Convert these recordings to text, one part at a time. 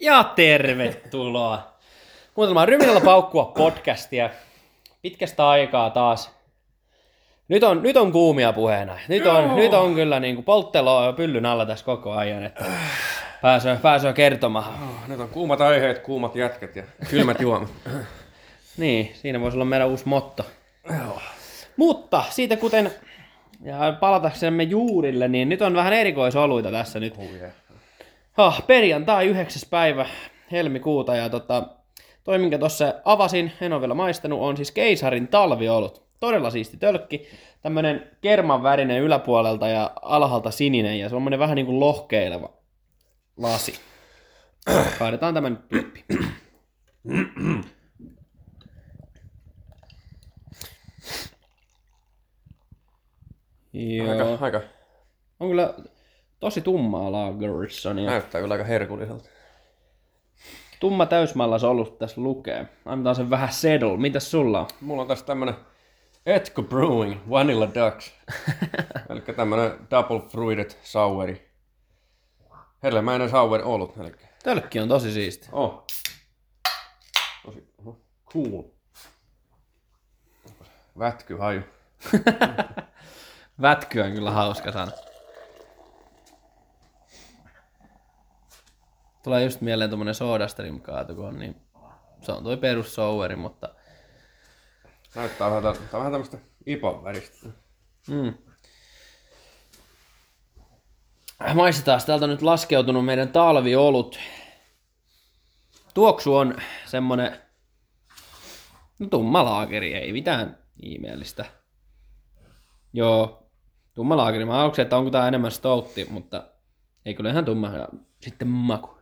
Ja tervetuloa kuuntelemaan Rymillä paukkua podcastia. Pitkästä aikaa taas. Nyt on, nyt on kuumia puheena. Nyt on, nyt on kyllä niin kuin poltteloa pyllyn alla tässä koko ajan, että pääsee, pääsee kertomaan. Oh, nyt on kuumat aiheet, kuumat jätket ja kylmät juomat. Niin, siinä voisi olla meidän uusi motto. Joo. Mutta siitä kuten, ja palataksemme juurille, niin nyt on vähän erikoisoluita tässä nyt. Oh, yeah. Ah, perjantai 9. päivä helmikuuta ja tota, toi minkä tuossa avasin, en ole vielä maistanut, on siis keisarin talviolut. Todella siisti tölkki. Tämmönen kerman värinen yläpuolelta ja alhaalta sininen ja semmonen vähän niin kuin lohkeileva lasi. Kaadetaan tämän piippi. Joo. Aika, aika, On kyllä tosi tummaa Lagersonia. näyttää kyllä aika herkulliselta. Tumma täysmallas ollut tässä lukee. Annetaan sen vähän settle. Mitäs sulla on? Mulla on tässä tämmönen Etko Brewing Vanilla Ducks. eli tämmönen double fruited souri. Hellemäinen sour olut. Eli... Tölkki on tosi siisti. Oh. Tosi cool. Vätky haju. Vätky on kyllä hauska sana. Tulee just mieleen tommonen SodaStream kaatu, kun on niin... Se on toi perus souveri, mutta... Näyttää vähän, tä- tää on vähän tämmöstä ipan väristä. Mm. Maistetaan, täältä on nyt laskeutunut meidän talviolut. Tuoksu on semmonen... No tumma laakeri, ei mitään ihmeellistä. Joo, tumma laakeri. Mä aluksi, että onko tää enemmän stoutti, mutta ei kyllä ihan tumma. Ja sitten maku.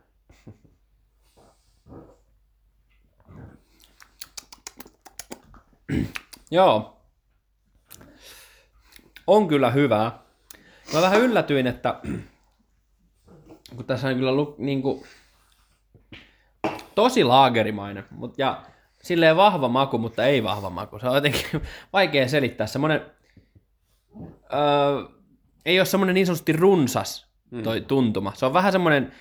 Joo. On kyllä hyvää. Mä vähän yllätyin, että kun tässä on kyllä niin kuin, tosi laagerimainen, mut, ja silleen vahva maku, mutta ei vahva maku. Se on jotenkin vaikea selittää. Semmoinen, öö, ei ole semmoinen niin sanotusti runsas toi tuntuma. Se on vähän semmoinen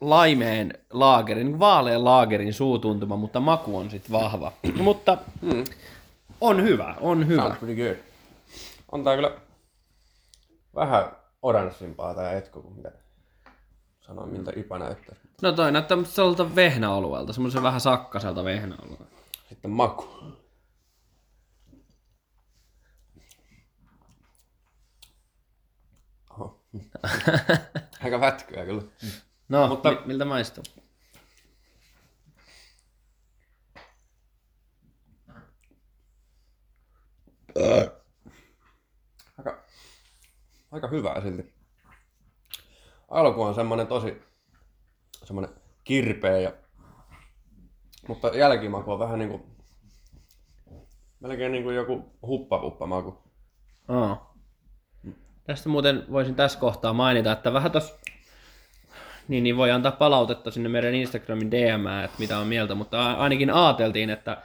laimeen laageri, niin kuin vaalean laagerin suutuntuma, mutta maku on sitten vahva. mutta on hyvä, on hyvä. Sounds pretty good. On tää kyllä vähän oranssimpaa tää etko kuin mitä sanoin, miltä IPA näyttää. No toi näyttää sellaiselta vehnäoluelta, semmoisen vähän sakkaselta vehnäoluelta. Sitten maku. Oho. Aika vätkyä kyllä. No, Mutta- Mutta... mi- miltä maistuu? Aika, aika hyvää silti. Alku on semmonen tosi semmonen kirpeä ja mutta jälkimaku on vähän niinku melkein niinku joku huppapuppa-maku. Aa. Tästä muuten voisin tässä kohtaa mainita, että vähän tos... Niin, niin voi antaa palautetta sinne meidän Instagramin DM, että mitä on mieltä, mutta ainakin ajateltiin, että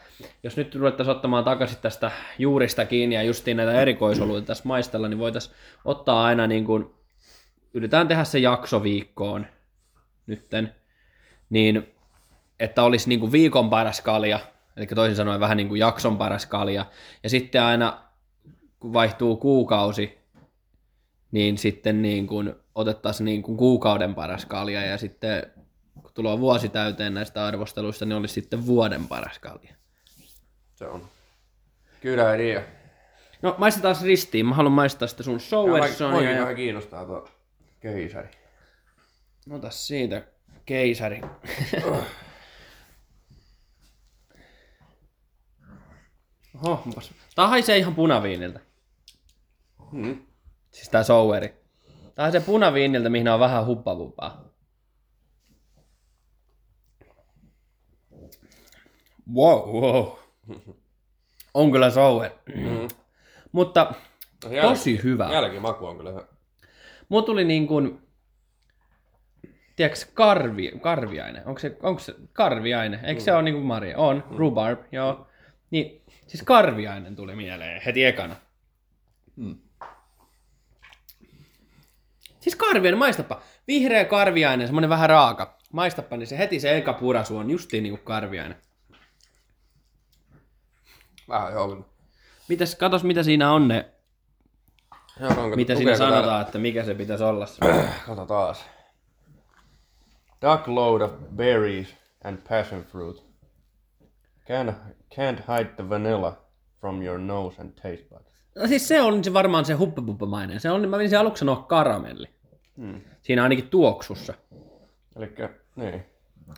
jos nyt ruvettaisiin ottamaan takaisin tästä juurista kiinni ja justiin näitä erikoisoluita tässä maistella, niin voitaisiin ottaa aina niin kuin, yritetään tehdä se jakso viikkoon nytten, niin että olisi niin kuin viikon paras kalja, eli toisin sanoen vähän niin kuin jakson paras kalja, ja sitten aina kun vaihtuu kuukausi, niin sitten niin kuin otettaisiin niin kuin kuukauden paras kalja, ja sitten kun tulee vuosi täyteen näistä arvosteluista, niin olisi sitten vuoden paras kalja. Se on. Kyllä idea. No maistetaan ristiin. Mä haluan maistaa sitä sun Sowersonia. Oikein Ja... vähän kiinnostaa tuo keisari. Ota siitä keisari. Oho, onpas. Tää haisee ihan punaviiniltä. Hmm. Siis tää Soweri. Tää haisee punaviiniltä, mihin on vähän huppavuppaa. Wow, wow. On kyllä Sour. Mm. Mutta No, jäl- tosi hyvä. Jälkimaku on kyllä hyvä. Mulla tuli niin kuin, tiedätkö, karvi, karviainen. Onko se, onko se karviainen? Eikö se ole niin kuin Maria? On, rhubarb, joo. Niin, siis karviainen tuli mieleen heti ekana. Siis karviainen, maistapa. Vihreä karviainen, semmonen vähän raaka. Maistapa, niin se heti se eka purasu on justiin niinku karviainen. Vähän joo. Mitäs, katos mitä siinä on ne, joo onko, mitä siinä sanotaan, että mikä se pitäisi olla. Täällä? Kato taas. Duck load of berries and passion fruit. Can, can't hide the vanilla from your nose and taste buds. No siis se on se varmaan se huppapuppamainen. Se on, mä menisin aluksi sanoa karamelli. Hmm. Siinä ainakin tuoksussa. Elikkä, niin.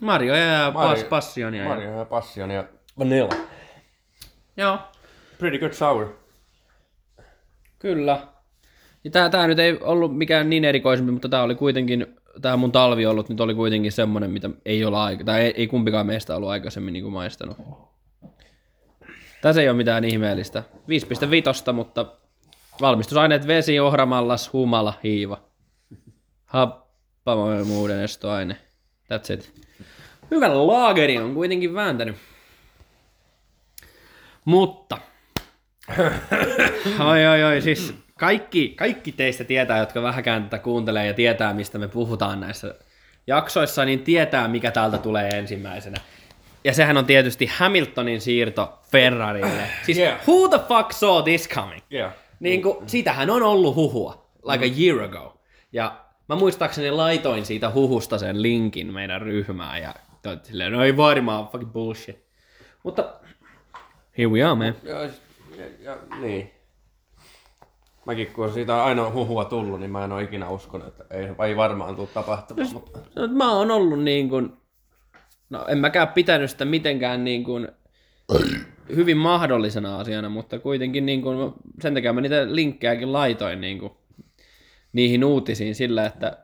Marjoja ja Marjo- pas, passionia. ja- Marja ja passion ja vanilla. Joo, Pretty good sour. kyllä. Ja tää, tää nyt ei ollut mikään niin erikoisempi, mutta tää oli kuitenkin, tää mun talvi ollut nyt oli kuitenkin semmonen, mitä ei olla aika, tai ei, ei kumpikaan meistä ollut aikaisemmin niin kuin maistanut. Tässä ei ole mitään ihmeellistä. 5.5, mutta valmistusaineet vesi, ohramallas, humala, hiiva. Happamuuden estoaine. That's it. Hyvän laageri on kuitenkin vääntänyt. Mutta. Oi, oi, oi, siis kaikki, kaikki teistä tietää, jotka vähäkään tätä kuuntelee ja tietää, mistä me puhutaan näissä jaksoissa, niin tietää, mikä täältä tulee ensimmäisenä. Ja sehän on tietysti Hamiltonin siirto Ferrarille. Siis Yeah. who the fuck saw this coming? Yeah. Niin kuin, siitähän on ollut huhua, like a year ago. Ja mä muistaakseni laitoin siitä huhusta sen linkin meidän ryhmään ja silleen, no ei varmaan, fucking bullshit. Mutta here we are, man. Ja, ja, ja, niin. Mäkin kun on siitä aina huhua tullut, niin mä en ole ikinä uskonut, että ei, ei varmaan tule tapahtumaan. Mutta... No, mä oon ollut niin kuin, no en mäkään pitänyt sitä mitenkään niin kuin hyvin mahdollisena asiana, mutta kuitenkin niin kuin, sen takia mä niitä linkkejäkin laitoin niin kuin, niihin uutisiin sillä, että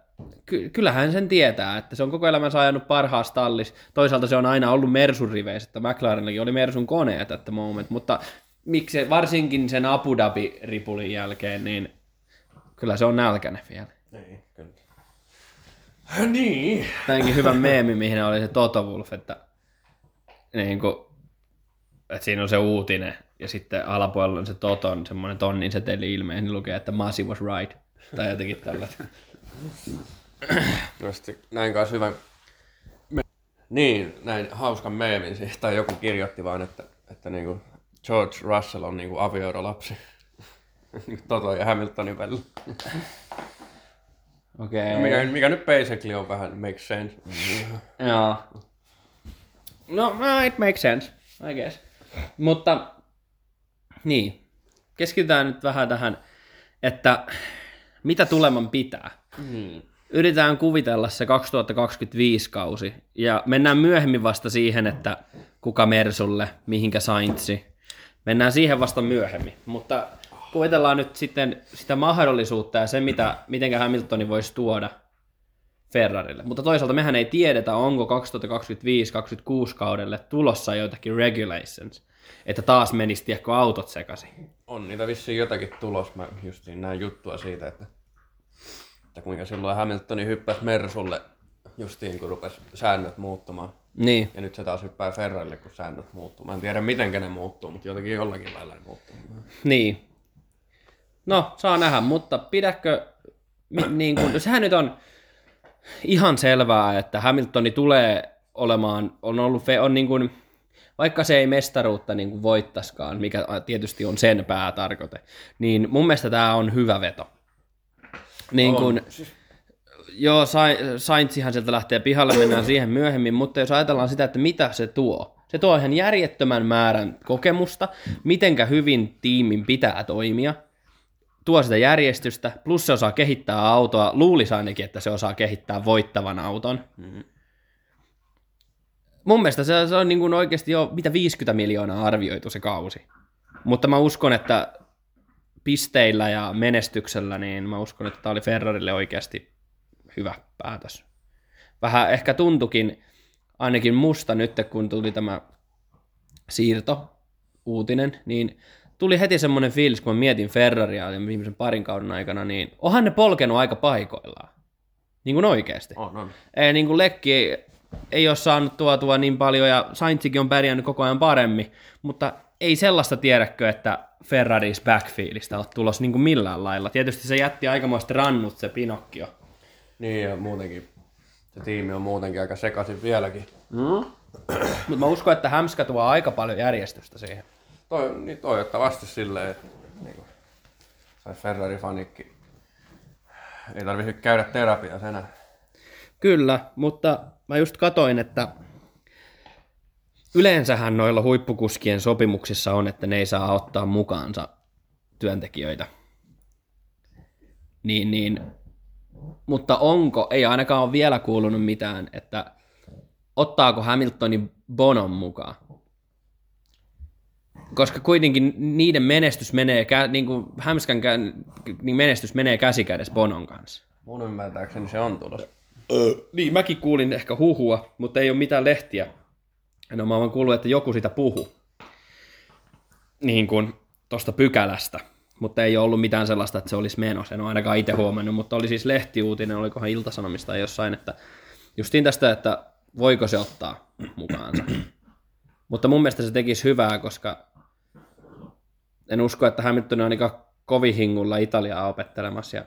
ky- kyllähän sen tietää, että se on koko elämänsä ajanut parhaassa tallis. Toisaalta se on aina ollut Mersun riveissä, että McLarenillakin oli Mersun koneet at the moment, mutta miksi varsinkin sen Abu Dhabi-ripulin jälkeen, niin kyllä se on nälkäinen vielä. Niin. Niin. Näinkin hyvä meemi, mihin oli se Toto Wolf, että, niin kuin, että siinä on se uutinen ja sitten alapuolella on se Toton semmoinen tonnin seteli ilmeen, niin lukee, että Masi was right. Tai jotenkin tällaista. No sitten näin kanssa hyvän... Me... Niin, näin hauskan meemin tai joku kirjoitti vaan, että, että niinku George Russell on niinku avioerolapsi. Niinku Toto ja Hamiltonin välillä. Okei. Mikä, mikä nyt basically on vähän makes sense. Joo. No, no, it makes sense, I guess. Mutta, niin. Keskitytään nyt vähän tähän, että mitä tuleman pitää. Mm. Yritetään kuvitella se 2025 kausi ja mennään myöhemmin vasta siihen, että kuka Mersulle, mihinkä Saintsi. Mennään siihen vasta myöhemmin, mutta kuvitellaan nyt sitten sitä mahdollisuutta ja se, mitä, miten Hamiltoni voisi tuoda Ferrarille. Mutta toisaalta mehän ei tiedetä, onko 2025-2026 kaudelle tulossa joitakin regulations, että taas menisi tiedätkö, autot sekaisin. On niitä vissiin jotakin tulos. Mä justiin näin juttua siitä, että, että kuinka silloin Hamiltoni hyppäsi Mersulle justiin kun rupesi säännöt muuttumaan. Niin. Ja nyt se taas hyppää Ferrarille, kun säännöt muuttuu. Mä en tiedä miten ne muuttuu, mutta jotenkin jollakin lailla ne muuttuu. Niin. No, saa nähdä, mutta pidäkö, niin kuin, sehän nyt on ihan selvää, että Hamiltoni tulee olemaan, on ollut, on niin kuin, vaikka se ei mestaruutta niin kuin voittaskaan, mikä tietysti on sen päätarkoite, niin mun mielestä tämä on hyvä veto. Niin kuin, joo, Sai- Saintsihan sieltä lähtee pihalle, mennään siihen myöhemmin, mutta jos ajatellaan sitä, että mitä se tuo, se tuo ihan järjettömän määrän kokemusta, mitenkä hyvin tiimin pitää toimia, tuo sitä järjestystä, plus se osaa kehittää autoa, luulisi ainakin, että se osaa kehittää voittavan auton. Mm. Mun mielestä se, se on niin kuin oikeasti jo mitä 50 miljoonaa arvioitu se kausi. Mutta mä uskon, että pisteillä ja menestyksellä, niin mä uskon, että tämä oli Ferrarille oikeasti hyvä päätös. Vähän ehkä tuntukin, ainakin musta nyt, kun tuli tämä siirto, uutinen, niin tuli heti semmoinen fiilis, kun mä mietin Ferraria viimeisen parin kauden aikana, niin onhan ne polkenut aika paikoillaan. Niin kuin oikeasti. On, on. Ei, niin kuin Lekki ei, ei ole saanut tuotua niin paljon ja Saintsikin on pärjännyt koko ajan paremmin, mutta ei sellaista tiedäkö, että Ferraris backfieldistä ole tulos niin kuin millään lailla. Tietysti se jätti aikamoista rannut se Pinokkio. Niin ja muutenkin. se tiimi on muutenkin aika sekaisin vieläkin. Mm. Mutta mä uskon, että Hämskä tuo aika paljon järjestystä siihen. Toi, niin toivottavasti silleen, että niin saisi Ferrari-fanikki. Ei tarvitse käydä terapiassa enää. Kyllä, mutta mä just katoin, että yleensähän noilla huippukuskien sopimuksissa on, että ne ei saa ottaa mukaansa työntekijöitä. Niin, niin. Mutta onko, ei ainakaan ole vielä kuulunut mitään, että ottaako Hamiltonin Bonon mukaan? Koska kuitenkin niiden menestys menee, kä- niin kuin Hämskän kä- niin menestys menee käsikädessä Bonon kanssa. Mun ymmärtääkseni se on tulossa. Öö, niin, mäkin kuulin ehkä huhua, mutta ei ole mitään lehtiä. No mä vaan kuullut, että joku sitä puhu. Niin kuin tosta pykälästä. Mutta ei ole ollut mitään sellaista, että se olisi menossa. En ole ainakaan itse huomannut, mutta oli siis lehtiuutinen, olikohan Iltasanomista jossain, että justiin tästä, että voiko se ottaa mukaansa. mutta mun mielestä se tekisi hyvää, koska en usko, että Hamilton on ainakaan kovin hingulla Italiaa opettelemassa ja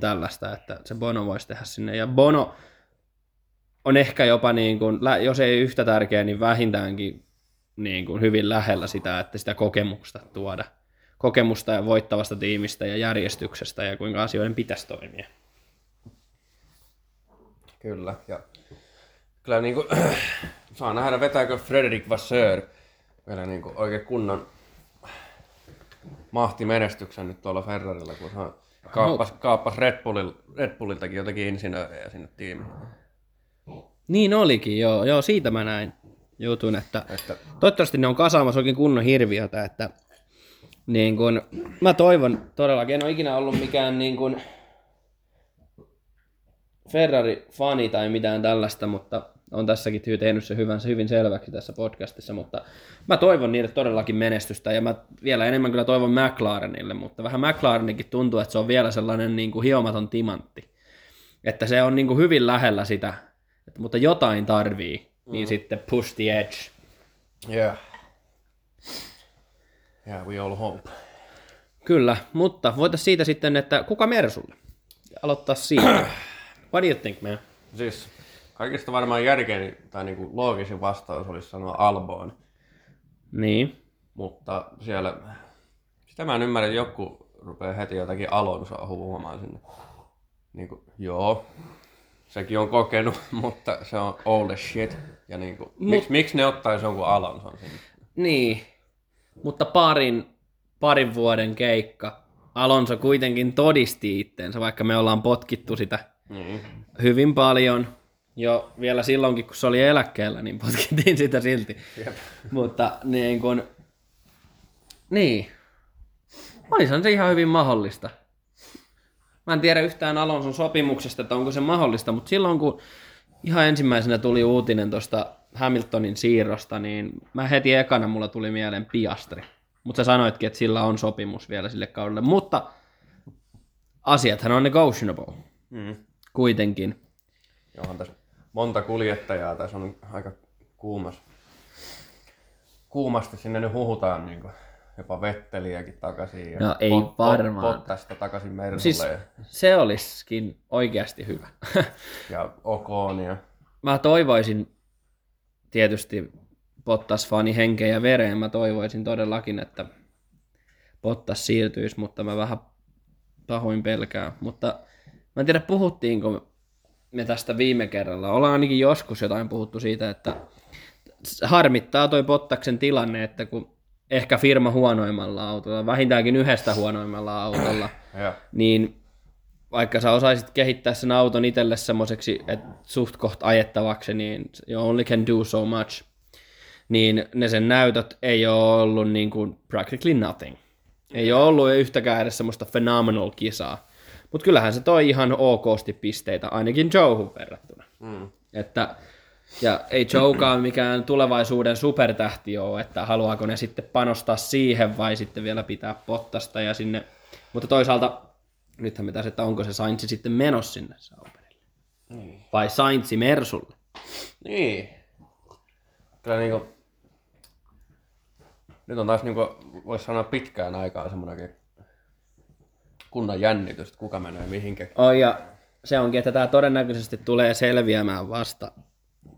tällaista, että se Bono voisi tehdä sinne. Ja Bono on ehkä jopa, niin kuin, jos ei yhtä tärkeä, niin vähintäänkin niin kuin hyvin lähellä sitä, että sitä kokemusta tuoda. Kokemusta ja voittavasta tiimistä ja järjestyksestä ja kuinka asioiden pitäisi toimia. Kyllä. Ja kyllä niin kuin, saa nähdä, vetääkö Frederick Vasseur vielä niin kuin oikein kunnon mahtimenestyksen nyt tuolla Ferrarilla, kun hän kaappas, kaappas Red, Bullil, Red Bulliltakin jotenkin insinöörejä sinne tiimiin. Niin olikin, joo. joo siitä mä näin jutun, että, Että toivottavasti ne on kasaamassa oikein kunnon hirviötä, että niin kun, mä toivon todellakin, en ole ikinä ollut mikään niin kun Ferrari-fani tai mitään tällaista, mutta on tässäkin tehnyt se hyvän, hyvin selväksi tässä podcastissa, mutta mä toivon niille todellakin menestystä ja mä vielä enemmän kyllä toivon McLarenille, mutta vähän McLarenikin tuntuu, että se on vielä sellainen niin kuin hiomaton timantti, että se on niin kuin hyvin lähellä sitä, että, mutta jotain tarvii, niin sitten push the edge. yeah. Yeah, we all hope. Kyllä, mutta voitaisiin siitä sitten, että kuka Mersulle? Aloittaa siitä. What do you think, man? Siis kaikista varmaan järkein tai niin kuin loogisin vastaus olisi sanoa Albon, Niin. mutta siellä, sitä mä en ymmärrä, että joku rupeaa heti jotakin Alonsoa huuamaan sinne. Niin kuin, joo, sekin on kokenut, mutta se on old as shit. Ja niin kuin, miksi, miksi ne ottaisi jonkun Alonson sinne? Niin. Mutta parin, parin vuoden keikka. Alonso kuitenkin todisti itteensä, vaikka me ollaan potkittu sitä Niin. hyvin paljon. Jo vielä silloinkin, kun se oli eläkkeellä, niin potkittiin sitä silti. Jep. Mutta niin kun... Niin. Olisihan se ihan hyvin mahdollista. Mä en tiedä yhtään Alonson sopimuksesta, että onko se mahdollista, mutta silloin kun ihan ensimmäisenä tuli uutinen tuosta Hamiltonin siirrosta, niin mä heti ekana mulla tuli mieleen Piastri. Mutta sä sanoitkin, että sillä on sopimus vielä sille kaudelle. Mutta asiathan on negotiable Mm. kuitenkin. Johan tässä monta kuljettajaa, tässä on aika kuumas. Kuumasti sinne nyt huhutaan niin kuin, jopa Vetteliäkin takaisin. Ja No ei varmaan. Pottasta takaisin Mersulle Siis se olisikin oikeasti hyvä. ja Okonia. mä toivoisin tietysti Bottas fani henkeä ja vereen, mä toivoisin todellakin, että Bottas siirtyisi, mutta mä vähän pahoin pelkään. Mutta mä en tiedä, puhuttiinko me tästä viime kerralla. Ollaan ainakin joskus jotain puhuttu siitä, että harmittaa toi Bottaksen tilanne, että kun ehkä firma huonoimmalla autolla, vähintäänkin yhdestä huonoimmalla autolla, niin vaikka sä osaisit kehittää sen auton itselle semmoiseksi, että suht koht ajettavaksi, niin you only can do so much, niin ne sen näytöt ei ole ollut niin kuin practically nothing. Ei ole ollut yhtäkään edes semmoista phenomenal kisaa. Mutta kyllähän se toi ihan okosti pisteitä, ainakin Joe'hun verrattuna. mm. Että, ja ei Joekaan mikään tulevaisuuden supertähti ole, että haluaako ne sitten panostaa siihen vai sitten vielä pitää pottasta ja sinne. Mutta toisaalta nythän tässä, että onko se Sainz sitten menossa sinne Sauberille. Niin. Vai Sainzi Mersulle. niin. Kyllä niinku... Nyt on taas niinku, voisi sanoa pitkään aikaa semmoinenkin kunnon jännitys, että kuka menee mihinkä. Oh, ja se onkin, että tämä todennäköisesti tulee selviämään vasta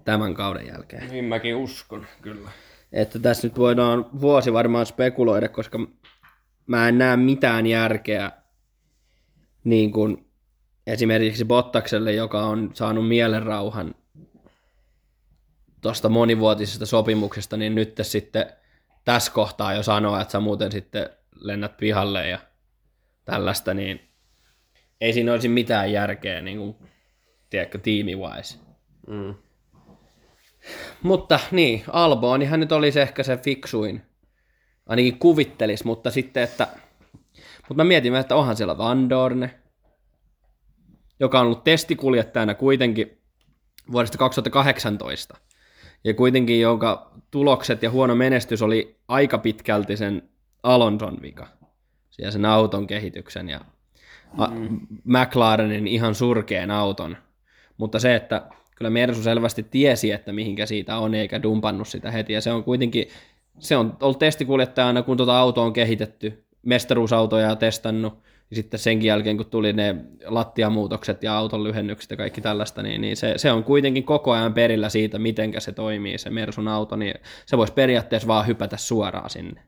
tämän kauden jälkeen. Niin mäkin uskon, kyllä. Että tässä nyt voidaan vuosi varmaan spekuloida, koska mä en näe mitään järkeä niin kuin esimerkiksi Bottakselle, joka on saanut mielenrauhan tuosta monivuotisesta sopimuksesta, niin nyt sitten tässä kohtaa jo sanoa, että sä muuten sitten lennät pihalle ja tällaista, niin ei siinä olisi mitään järkeä niin kuin, tiedätkö, tiimi-wise. Mm. Mutta niin, Albonihan nyt olisi ehkä se fiksuin. Ainakin kuvittelis, mutta sitten, että... Mutta mä mietin, että onhan siellä Van Dorne, joka on ollut testikuljettajana kuitenkin vuodesta 2018. Ja kuitenkin, jonka tulokset ja huono menestys oli aika pitkälti sen Alonson vika. Siellä sen auton kehityksen ja mm. McLarenin ihan surkeen auton. Mutta se, että kyllä Mersu selvästi tiesi, että mihinkä siitä on, eikä dumpannut sitä heti. Ja se on kuitenkin, se on ollut testikuljettajana, kun tuota auto on kehitetty, mestaruusautoja testannut, ja sitten senkin jälkeen, kun tuli ne lattiamuutokset ja auton lyhennykset ja kaikki tällaista, niin, niin se, se, on kuitenkin koko ajan perillä siitä, miten se toimii, se Mersun auto, niin se voisi periaatteessa vaan hypätä suoraan sinne.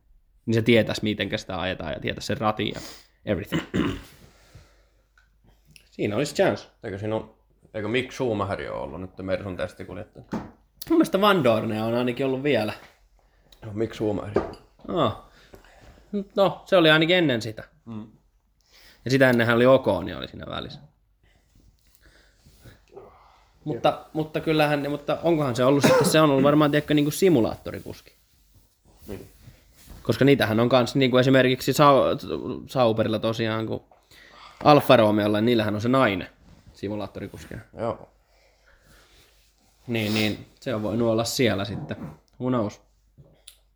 Niin se tietäisi, miten sitä ajetaan ja tietäisi sen ratin ja everything. Siinä olisi chance. Eikö siinä on, eikö Mick Schumacher ole ollut nyt Mersun testikuljettaja? Mun mielestä Van Dorne on ainakin ollut vielä. No, Mick Schumacher. Oh. No, se oli ainakin ennen sitä. Mm. Ja sitä ennenhän oli OK, niin oli siinä välissä. Mutta, mutta kyllähän, mutta onkohan se ollut sitten, se on ollut varmaan tiedätkö, niin kuin simulaattorikuski. Niin. Koska niitähän on myös niin kuin esimerkiksi Sau- Sauberilla tosiaan, kun Alfa Romeolla, niillähän on se nainen simulaattorikuskina. Joo. Niin, niin se on voinut olla siellä sitten. Who knows?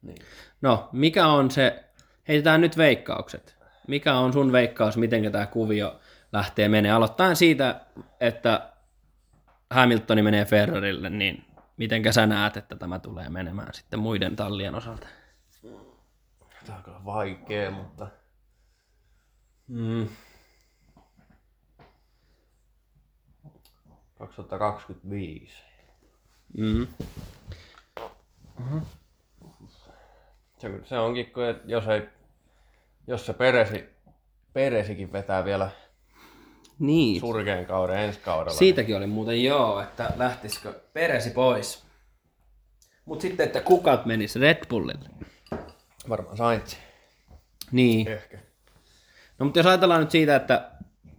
Niin. No, mikä on se, heitetään nyt veikkaukset. Mikä on sun veikkaus, miten tämä kuvio lähtee menee? Aloittain siitä, että Hamiltoni menee Ferrarille, niin miten sä näet, että tämä tulee menemään sitten muiden tallien osalta? Tämä on kyllä vaikea, mutta... Mm. 2025. Mm. Se, se onkin, kun et jos, ei, jos se peresi, peresikin vetää vielä Niin. surkean kauden ensi kaudella. Siitäkin oli muuten joo, että lähtisikö Peresi pois. Mutta sitten, että kukat menisi Red Bullille. Varmaan Sainz. Niin. Ehkä. No mutta jos ajatellaan nyt siitä, että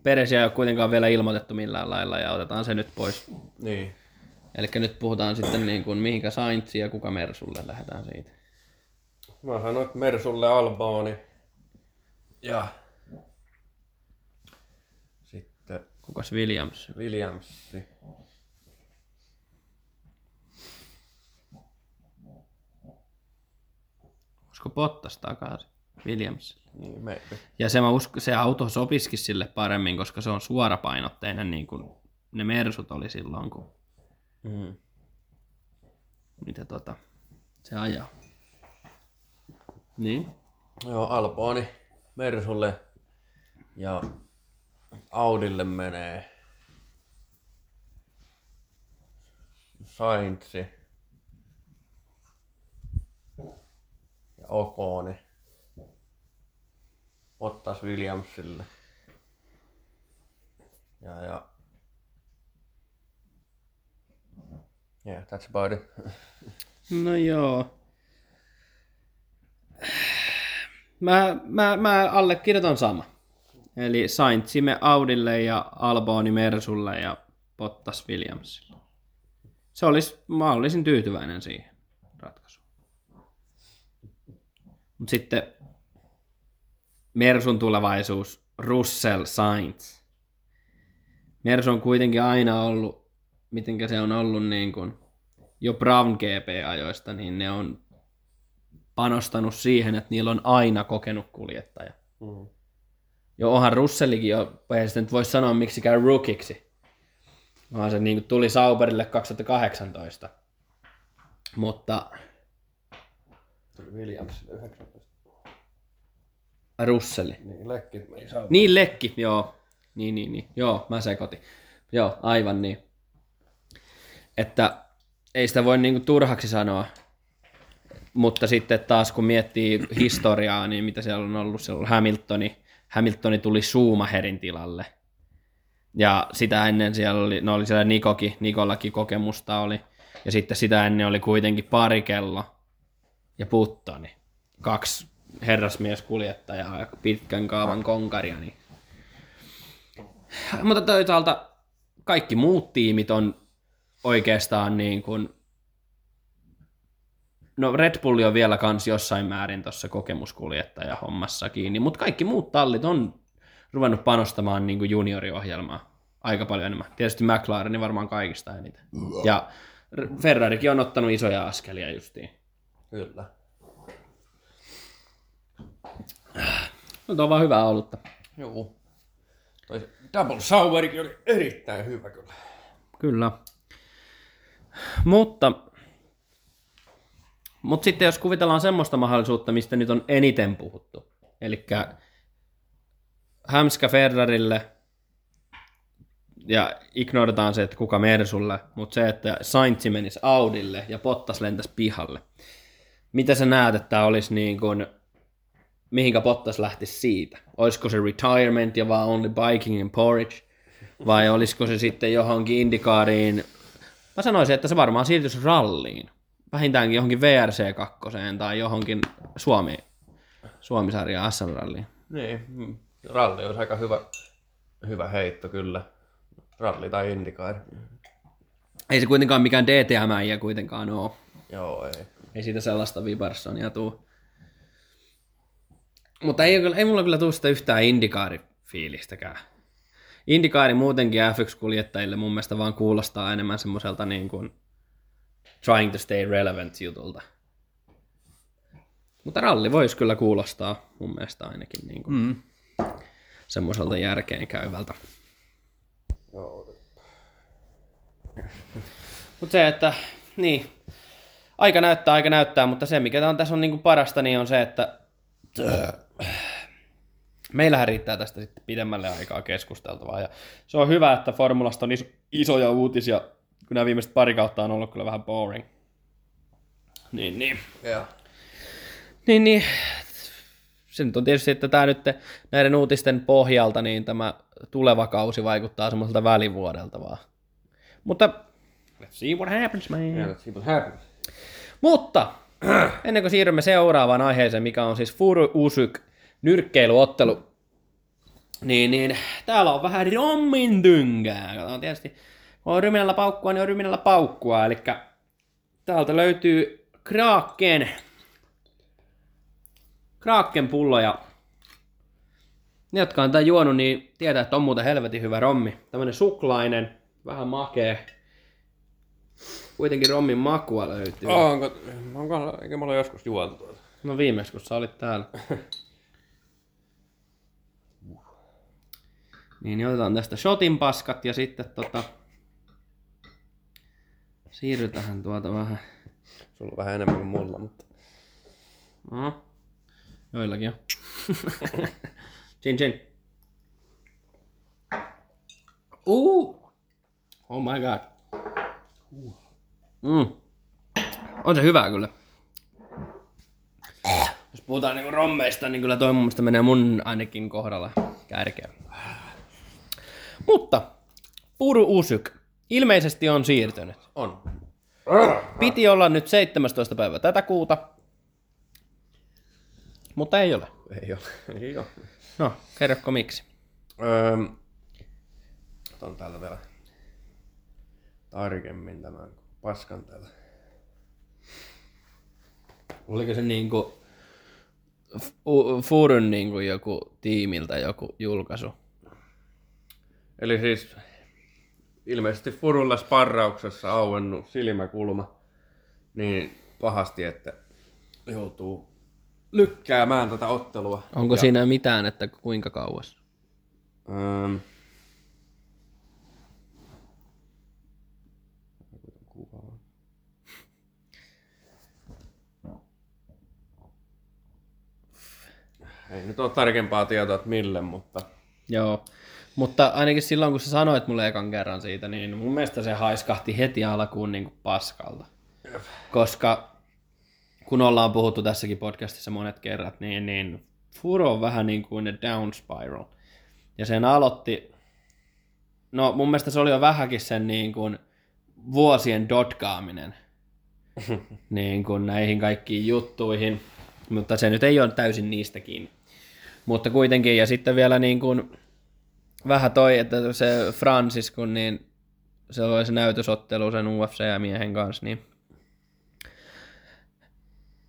Peresiä ei ole kuitenkaan vielä ilmoitettu millään lailla ja otetaan se nyt pois. Niin. Eli nyt puhutaan sitten niin kuin mihinkä Saintsi ja kuka Mersulle lähdetään siitä. Mä sanoin, että Mersulle Alboni. Ja sitten Kukas Williams? Williamsi. Olisiko Bottas takaisin? Williams. Niin, maybe. Ja se, mä usko, se auto sopisikin sille paremmin, koska se on suorapainotteinen niin kuin ne Mersut oli silloin, kun Mm. mitä tota, se ajaa. Niin. Joo, Alboni Mersulle ja Audille menee Saintsi ja Okoni. Ottas Williamsille. Ja, ja Yeah, that's about it. No joo. Mä, mä, mä allekirjoitan sama. Eli Saintsimme Audille ja Alboni Mersulle ja Bottas Williamsille. Se olisi, mä olisin tyytyväinen siihen Mutta sitten Mersun tulevaisuus, Russell Sainz. Mersu on kuitenkin aina ollut, mitenkä se on ollut niin kuin, jo Brown GP-ajoista, niin ne on panostanut siihen, että niillä on aina kokenut kuljettaja. Mm. Jo onhan Russellikin jo, ei sitä nyt voi sanoa miksikään rookiksi, vaan se niin kuin tuli Sauberille 2018. Mutta Tuli Williamsille 19. Russelli. Niin, lekki Niin Lekki, joo. Niin, niin, niin. Joo, mä sekoitin. Joo, aivan niin. Että ei sitä voi niinku turhaksi sanoa. Mutta sitten taas kun miettii historiaa, niin mitä siellä on ollut, siellä on Hamiltoni. Hamiltoni tuli Schumacherin tilalle. Ja sitä ennen siellä oli, no oli siellä Nikokin, Nikollakin kokemusta oli. Ja sitten sitä ennen oli kuitenkin parikello ja Puttoni. Kaksi herrasmieskuljettajaa ja pitkän kaavan konkaria. Niin. Mutta toisaalta kaikki muut tiimit on oikeastaan niin kuin No Red Bull on vielä kans jossain määrin tuossa kokemuskuljettaja hommassa kiinni, mutta kaikki muut tallit on ruvennut panostamaan niin kuin junioriohjelmaa aika paljon enemmän. Tietysti McLaren varmaan kaikista eniten. Ja Ferrarikin on ottanut isoja askelia justiin. Kyllä. No, on vaan hyvää olutta. Joo. Toi Double Sourikin oli erittäin hyvä kyllä. Kyllä. Mutta, mutta sitten jos kuvitellaan semmoista mahdollisuutta, mistä nyt on eniten puhuttu, eli Hämskä Ferrarille ja ignorataan se, että kuka Mersulle, mutta se, että Sainz menisi Audille ja Bottas lentäisi pihalle. Mitä sä näet, että tämä olisi niin kuin, mihinkä Bottas lähtisi siitä? Olisiko se retirement ja vaan only biking and porridge? Vai olisiko se sitten johonkin indikaariin? Mä sanoisin, että se varmaan siirtyisi ralliin. Vähintäänkin johonkin VRC2 tai johonkin Suomi, Suomisarja SM-ralliin. Niin, mm. ralli olisi aika hyvä, hyvä heitto kyllä. Ralli tai indikaari. Ei se kuitenkaan mikään DTM ja kuitenkaan ole. Joo, ei. Ei siitä sellaista Vibarsonia tuu. Mutta ei, ei mulla kyllä tuu sitä yhtään indikaarifiilistäkään. Indikaari muutenkin F1-kuljettajille mun mielestä vaan kuulostaa enemmän semmoiselta niin kuin trying to stay relevant jutulta. Mutta ralli voisi kyllä kuulostaa mun mielestä ainakin niin kuin mm. semmoiselta järkeen käyvältä. Joo. Mutta se, että niin, aika näyttää, aika näyttää, mutta se mikä on tässä on niinku parasta, niin on se, että meillähän riittää tästä sitten pidemmälle aikaa keskusteltavaa. Ja se on hyvä, että formulasta on iso, isoja uutisia, kun nämä viimeiset pari kautta on ollut kyllä vähän boring. Niin, niin. Joo. Niin, niin. Se nyt on tietysti, että tämä nyt näiden uutisten pohjalta, niin tämä tuleva kausi vaikuttaa semmoiselta välivuodelta vaan. Mutta let's see what happens, man. Yeah, let's see what happens. Mutta ennen kuin siirrymme seuraavaan aiheeseen, mikä on siis Furu Usyk nyrkkeilyottelu, niin, niin täällä on vähän rommin tynkää. Katsotaan tietysti, kun on ryminällä paukkua, niin on ryminällä paukkua. Eli täältä löytyy Kraken, Kraken pullo ja ne, jotka on tämän juonut, niin tietää, että on muuten helvetin hyvä rommi. Tämmönen suklainen, vähän makee. Kuitenkin rommin makua löytyy. Onko, onko, eikö mulla joskus juotu tuota? No viimeksi, kun sä olit täällä. niin, niin otetaan tästä shotin paskat ja sitten tota... Siirrytään tuota vähän. Sulla on vähän enemmän kuin mulla, mutta... No, joillakin on. chin chin. Uh. Oh my god. Mm. On se hyvä kyllä. Jos puhutaan niinku rommeista, niin kyllä toi mun mielestä menee mun ainakin kohdalla kärkeä. Mutta Puru Usyk ilmeisesti on siirtynyt. On. Piti olla nyt 17. päivä tätä kuuta, mutta ei ole. Ei ole. Ei ole. No, kerrokko miksi? Öö, otan täältä vielä tarkemmin tämän paskan täällä. Oliko se niinku Fu- Furun niinku joku tiimiltä joku julkaisu? Eli siis ilmeisesti Furulla sparrauksessa auennut silmäkulma niin pahasti, että joutuu lykkäämään tätä ottelua. Onko ja, siinä mitään, että kuinka kauas? Ähm, ei nyt ole tarkempaa tietoa, että mille, mutta Joo, Mutta ainakin silloin, kun sä sanoit mulle ekan kerran siitä, niin mun mielestä se haiskahti heti alkuun niin kuin paskalta. Koska kun ollaan puhuttu tässäkin podcastissa monet kerrat, niin, niin Furo on vähän niin kuin ne down spiral. Ja sen aloitti, no mun mielestä se oli jo vähänkin sen niin kuin vuosien dotkaaminen niin kuin näihin kaikkiin juttuihin, mutta se nyt ei ole täysin niistäkin. Mutta kuitenkin, ja sitten vielä niin kuin vähän toi, että se Francis, kun niin se oli se näytösottelu sen UFC-miehen kanssa, niin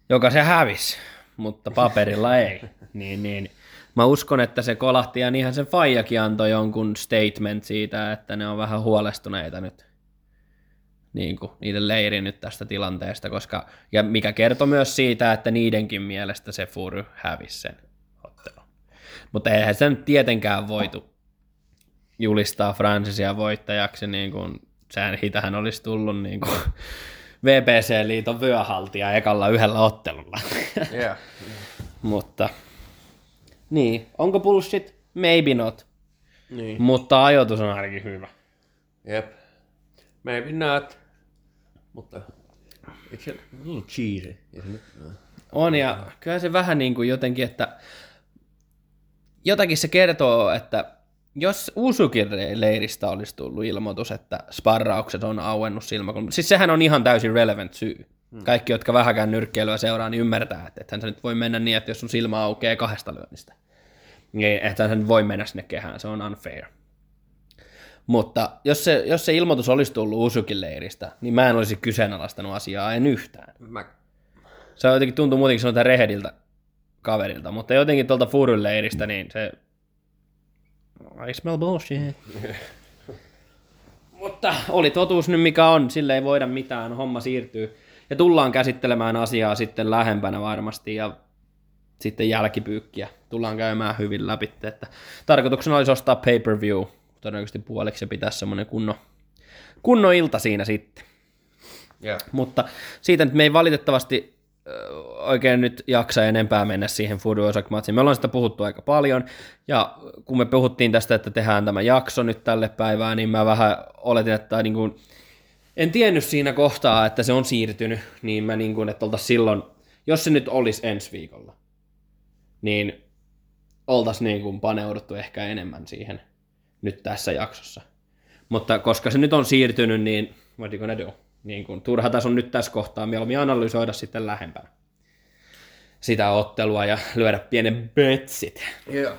joka se hävisi, mutta paperilla ei. Niin, niin. Mä uskon, että se kolahti ja niinhän se Fajakin antoi jonkun statement siitä, että ne on vähän huolestuneita nyt niin kuin, niiden leiri nyt tästä tilanteesta, koska, ja mikä kertoo myös siitä, että niidenkin mielestä se Fury hävisi sen. Mutta eihän sen tietenkään voitu julistaa Francisia voittajaksi, niin kuin, sehän hitähän olisi tullut niin kuin, VPC-liiton vyöhaltija ekalla yhdellä ottelulla. Yeah. Mutta niin, onko bullshit? Maybe not. Niin. Mutta ajoitus on ainakin hyvä. Jep. Maybe not. Mutta eikö se niin cheesy? Nyt. On ja kyllä se vähän niin kuin jotenkin, että jotakin se kertoo, että jos Usukin leiristä olisi tullut ilmoitus, että sparraukset on auennut silmäkulma, siis sehän on ihan täysin relevant syy. Kaikki, jotka vähäkään nyrkkeilyä seuraa, niin ymmärtää, että ethän se nyt voi mennä niin, että jos sun silmä aukeaa kahdesta lyönnistä, niin ethän se nyt voi mennä sinne kehään, se on unfair. Mutta jos se, jos se ilmoitus olisi tullut Usukin leiristä, niin mä en olisi kyseenalaistanut asiaa en yhtään. Mä, Se jotenkin tuntuu muutenkin sanotaan rehediltä kaverilta, mutta jotenkin tuolta Furyn leiristä, niin se... I smell bullshit. mutta oli totuus nyt mikä on, sille ei voida mitään, homma siirtyy. Ja tullaan käsittelemään asiaa sitten lähempänä varmasti ja sitten jälkipyykkiä tullaan käymään hyvin läpi. Että tarkoituksena olisi ostaa pay-per-view, todennäköisesti puoliksi ja pitää semmoinen kunnon, kunnon ilta siinä sitten. yeah. Mutta siitä nyt me ei valitettavasti oikein nyt jaksa enempää mennä siihen Fudu matsiin. Me ollaan sitä puhuttu aika paljon, ja kun me puhuttiin tästä, että tehdään tämä jakso nyt tälle päivään, niin mä vähän oletin, että niin kuin, en tiennyt siinä kohtaa, että se on siirtynyt, niin mä niin kuin, että silloin, jos se nyt olisi ensi viikolla, niin oltaisiin niin kuin paneuduttu ehkä enemmän siihen nyt tässä jaksossa. Mutta koska se nyt on siirtynyt, niin what you gonna do? Niin kuin, turha tässä on nyt tässä kohtaa mieluummin analysoida sitten lähempää sitä ottelua ja lyödä pienen betsit. Yeah.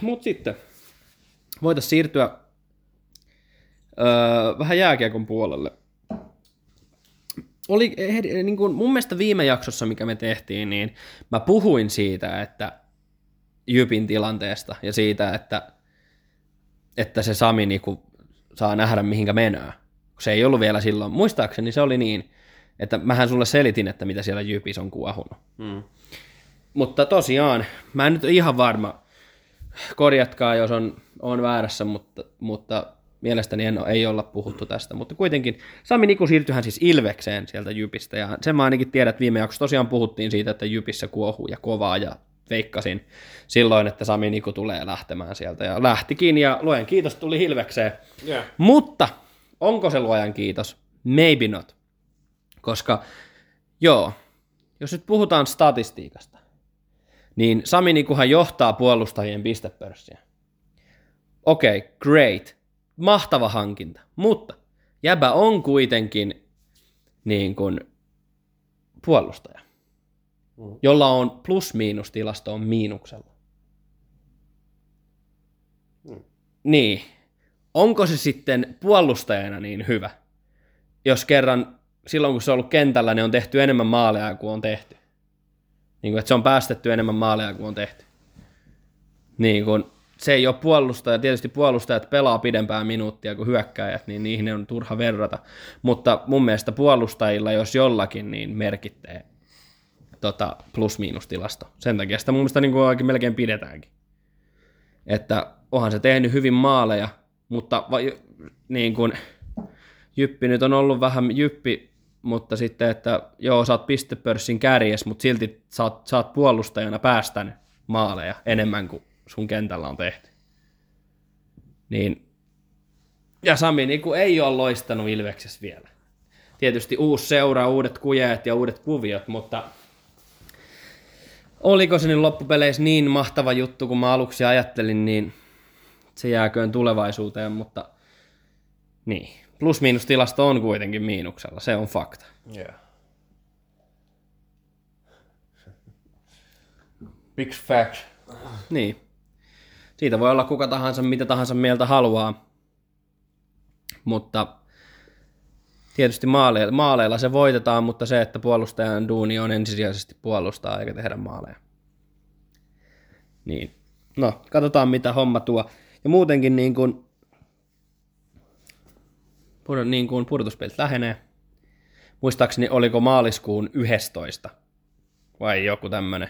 Mutta sitten voitaisiin siirtyä öö, vähän jääkiekon puolelle. Oli, eh, niin kuin mun mielestä viime jaksossa, mikä me tehtiin, niin mä puhuin siitä, että Jypin tilanteesta ja siitä, että, että se Sami niin kuin, saa nähdä mihinkä menee. Se ei ollut vielä silloin, muistaakseni se oli niin, että mähän sulle selitin, että mitä siellä Jypis on kuohunut. Mm. Mutta tosiaan, mä en nyt ihan varma, korjatkaa jos on, on väärässä, mutta, mutta mielestäni en, ei olla puhuttu tästä. Mutta kuitenkin Sami Niku siirtyihän siis Ilvekseen sieltä Jypistä, ja sen mä ainakin tiedän, että viime jaksossa tosiaan puhuttiin siitä, että Jypissä kuohuu ja kovaa, ja veikkasin silloin, että Sami Niku tulee lähtemään sieltä, ja lähtikin, ja luen kiitos tuli Ilvekseen. Yeah. Mutta onko se luojan kiitos? Maybe not. Koska joo, jos nyt puhutaan statistiikasta, niin Sami Nikuhan johtaa puolustajien pistepörssiä. Okei, okay, great. Mahtava hankinta. Mutta Jäbä on kuitenkin niin kuin puolustaja, Mm. jolla on plus-miinus tilasto on miinuksella. Mm. Niin. Onko se sitten puolustajana niin hyvä? Jos kerran silloin, kun se on ollut kentällä, ne on tehty enemmän maaleja kuin on tehty. Niin kuin, että se on päästetty enemmän maaleja kuin on tehty. Niin kuin, se ei ole puolustaja. Tietysti puolustajat pelaa pidempään minuuttia kuin hyökkäjät, niin niihin on turha verrata. Mutta mun mielestä puolustajilla, jos jollakin, niin merkittää tota, plus-miinus-tilasto. Sen takia sitä mun mielestä niin kuin melkein pidetäänkin. Että onhan se tehnyt hyvin maaleja, mutta va, niin kuin, Jyppi nyt on ollut vähän Jyppi, mutta sitten, että joo, sä oot pistepörssin kärjes, mutta silti sä oot, sä oot puolustajana päästänyt maaleja enemmän kuin sun kentällä on tehty. Niin. Ja Sami niin kuin ei ole loistanut Ilveksessä vielä. Tietysti uusi seura, uudet kujeet ja uudet kuviot, mutta oliko se nyt loppupeleissä niin mahtava juttu, kun mä aluksi ajattelin, niin se jääköön tulevaisuuteen, mutta niin. Plus-miinus tilasto on kuitenkin miinuksella, se on fakta. Yeah. Big fact. Niin. Siitä voi olla kuka tahansa, mitä tahansa mieltä haluaa. Mutta tietysti maaleilla, maaleilla se voitetaan, mutta se, että puolustajan duuni on ensisijaisesti puolustaa eikä tehdä maaleja. Niin. No, katsotaan mitä homma tuo. Ja muutenkin niin kuin, niin kuin pudotuspelit lähenee. Muistaakseni oliko maaliskuun 11 vai joku tämmönen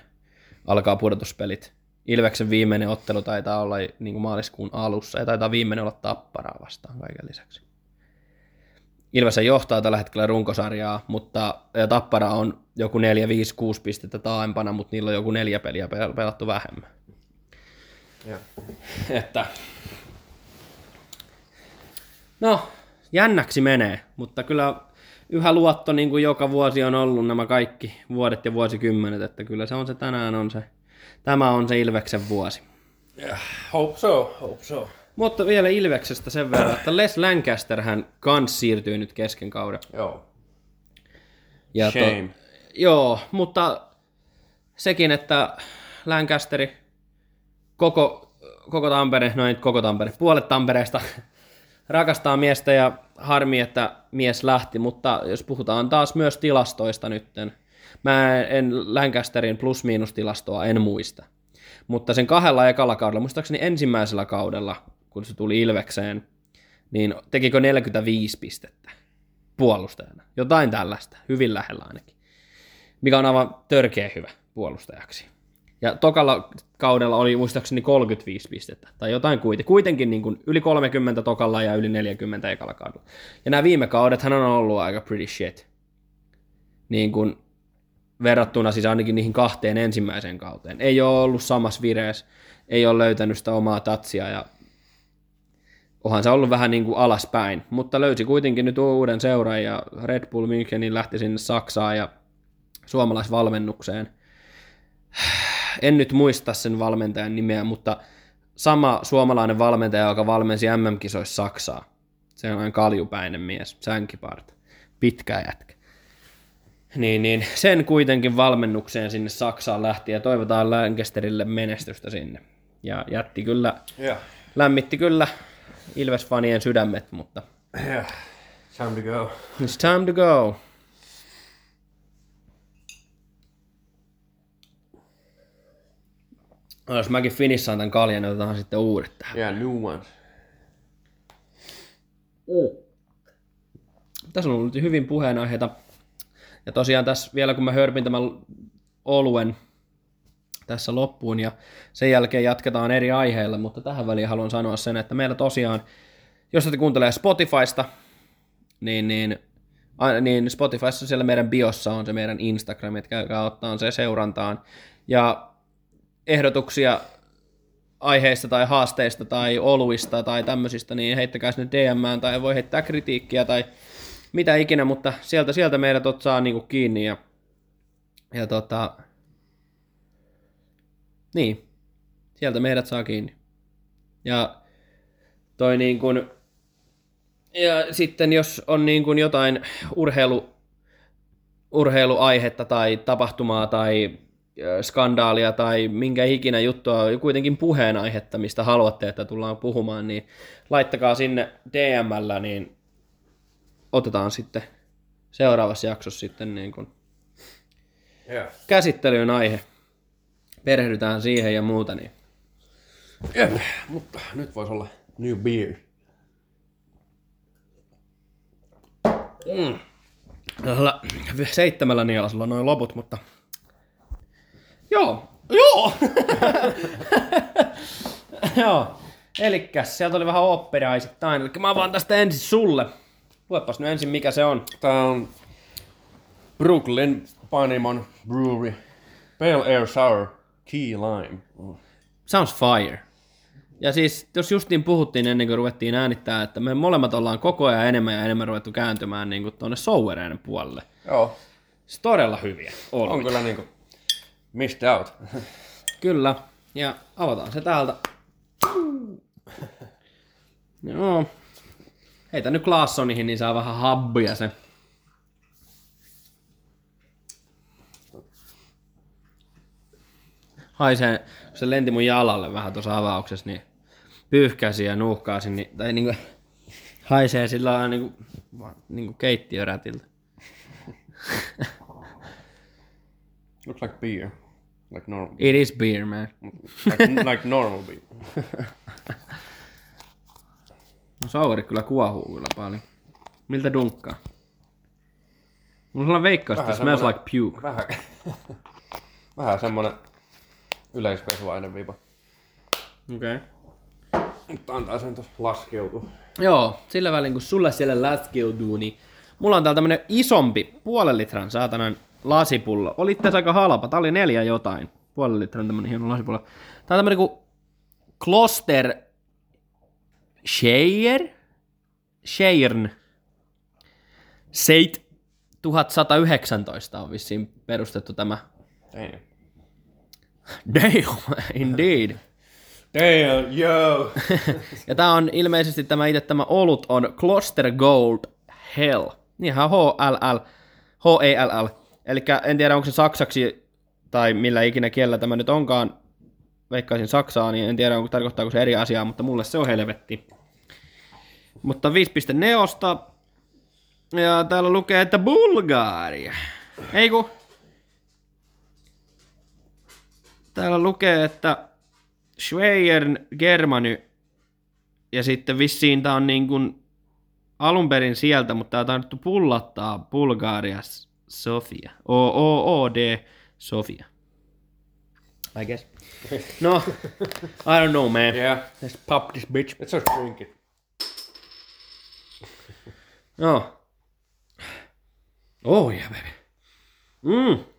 alkaa pudotuspelit. Ilveksen viimeinen ottelu taitaa olla niin kuin maaliskuun alussa ja taitaa viimeinen olla tapparaa vastaan kaiken lisäksi. Ilves johtaa tällä hetkellä runkosarjaa, mutta ja Tappara on joku 4, 5, 6 pistettä taaempana, mutta niillä on joku neljä peliä pelattu vähemmän. Ja. Että no, jännäksi menee, mutta kyllä yhä luotto niin kuin joka vuosi on ollut nämä kaikki vuodet ja vuosikymmenet, että kyllä se on se tänään on se, tämä on se Ilveksen vuosi. Yeah. Hope so, hope so. Mutta vielä Ilveksestä sen verran, että Les Lancaster hän kans siirtyy nyt kesken kauden. Joo. Ja Shame. joo, mutta sekin, että Lancasteri, koko, koko Tampere, no ei nyt koko Tampere, puolet Tampereesta rakastaa miestä ja harmi, että mies lähti, mutta jos puhutaan taas myös tilastoista nytten, mä en Lancasterin plus-miinus-tilastoa en muista. Mutta sen kahdella ekalla kaudella, muistaakseni ensimmäisellä kaudella, kun se tuli Ilvekseen, niin tekikö 45 pistettä puolustajana. Jotain tällaista, hyvin lähellä ainakin. Mikä on aivan törkeä hyvä puolustajaksi. Ja tokalla kaudella oli muistaakseni 35 pistettä, tai jotain kuitenkin. Kuitenkin niin kuin yli 30 tokalla ja yli 40 ekalla kaudella. Ja nämä viime kaudet hän on ollut aika pretty shit. Niin kuin verrattuna siis ainakin niihin kahteen ensimmäiseen kauteen. Ei ole ollut samassa vireessä, ei ole löytänyt sitä omaa tatsia ja onhan se ollut vähän niin kuin alaspäin, mutta löysi kuitenkin nyt uuden seuran ja Red Bull Münchenin lähti sinne Saksaan ja suomalaisvalmennukseen. En nyt muista sen valmentajan nimeä, mutta sama suomalainen valmentaja, joka valmensi MM-kisoissa Saksaa. Se on kaljupäinen mies, sänkipart, pitkä jätkä. Niin, niin sen kuitenkin valmennukseen sinne Saksaan lähti ja toivotaan Lancasterille menestystä sinne. Ja jätti kyllä, Yeah. lämmitti kyllä Ilves-fanien sydämet, mutta Yeah. Time to go. it's time to go. No, jos mäkin finissaan tämän kaljan, niin otetaan sitten uudet tähän. Yeah, new ones. Tässä on ollut hyvin puheenaiheita. Ja tosiaan tässä vielä kun mä hörpin tämän oluen tässä loppuun ja sen jälkeen jatketaan eri aiheilla, mutta tähän väliin haluan sanoa sen, että meillä tosiaan, jos te kuuntelee Spotifysta, niin, niin, niin Spotifyssa siellä meidän biossa on se meidän Instagram, että käykää ottaa se seurantaan. Ja ehdotuksia aiheista tai haasteista tai oluista tai tämmöisistä, niin heittäkää sinne DMään tai voi heittää kritiikkiä tai mitä ikinä, mutta sieltä, sieltä meidät ot saa niinku kiinni ja, ja tota, niin, sieltä meidät saa kiinni. Ja toi niin kuin, ja sitten jos on niin kuin jotain urheilu, urheiluaihetta tai tapahtumaa tai skandaalia tai minkä ikinä juttua, kuitenkin puheenaihetta, mistä haluatte, että tullaan puhumaan, niin laittakaa sinne DMllä, niin otetaan sitten seuraavassa jaksossa sitten niin kuin Yeah. käsittelyyn aihe. Perehdytään siihen ja muuta, niin Jep, mutta nyt voisi olla new beer. Tällä seitsemällä nielasella on noin loput, mutta... Joo, joo! joo, elikkäs sieltä oli vähän operaisittain, eli mä avaan tästä ensin sulle. Luepas nyt ensin mikä se on. Tää on Brooklyn Panimon Brewery. Pale Air Sour Key Lime. Mm. sounds fire. Ja siis, jos justiin puhuttiin ennen kuin ruvettiin äänittää, että me molemmat ollaan koko ajan enemmän ja enemmän ruvettu kääntymään niin tuonne sowereiden puolelle. Joo, Siis todella hyviä. All on kyllä niinku missed out. Kyllä. Ja avataan se täältä. Joo. Heitä nyt Glaassonihin, niin saa vähän habbia se. Haisee, kun se lenti mun jalalle vähän tuossa avauksessa, niin pyyhkäsi ja nuuhkaasi, niin, tai niinku haisee sillä lailla niinku, niinku keittiörätiltä. Looks like beer. Like normal. It is beer, man. Like, like normal beer. No sauveri kyllä kuohuu kyllä paljon. Miltä dunkkaa? Mulla on veikkaus, että smells like puke. Vähän, vähän semmonen yleispesuaine viipa. Okei. Okay. Mutta antaa sen tuossa laskeutua. Joo, sillä välin kun sulle siellä laskeutuu, niin mulla on täällä tämmönen isompi, puolen litran saatanan lasipullo. Oli asiassa aika halpa, tää oli neljä jotain. Puolen litran tämmönen hieno lasipullo. Tää on tämmönen kuin Kloster Shire? Sheirn. Seit 1119 on vissiin perustettu tämä. Damn. Damn, indeed. Damn, yo! Ja tää on ilmeisesti tämä itse tämä olut on Kloster Gold Hell. Ihan H-L-L, H-E-L-L. Eli en tiedä onko se saksaksi tai millä ikinä kielellä tämä nyt onkaan. Veikkaisin saksaa, niin en tiedä onko tarkoittaako se eri asiaa, mutta mulle se on helvetti. Mutta 5.4. Ja täällä lukee, että Bulgaria. Ei ku. Täällä lukee, että Schweiern Germany ja sitten vissiin tää on niin kuin alun perin sieltä, mutta tää on tarvittu pullattaa Bulgaria Sofia. O-O-O-D Sofia. I guess. No, I don't know man. Yeah. Let's pop this bitch. Let's just drink it. No. Oh yeah baby. Mm.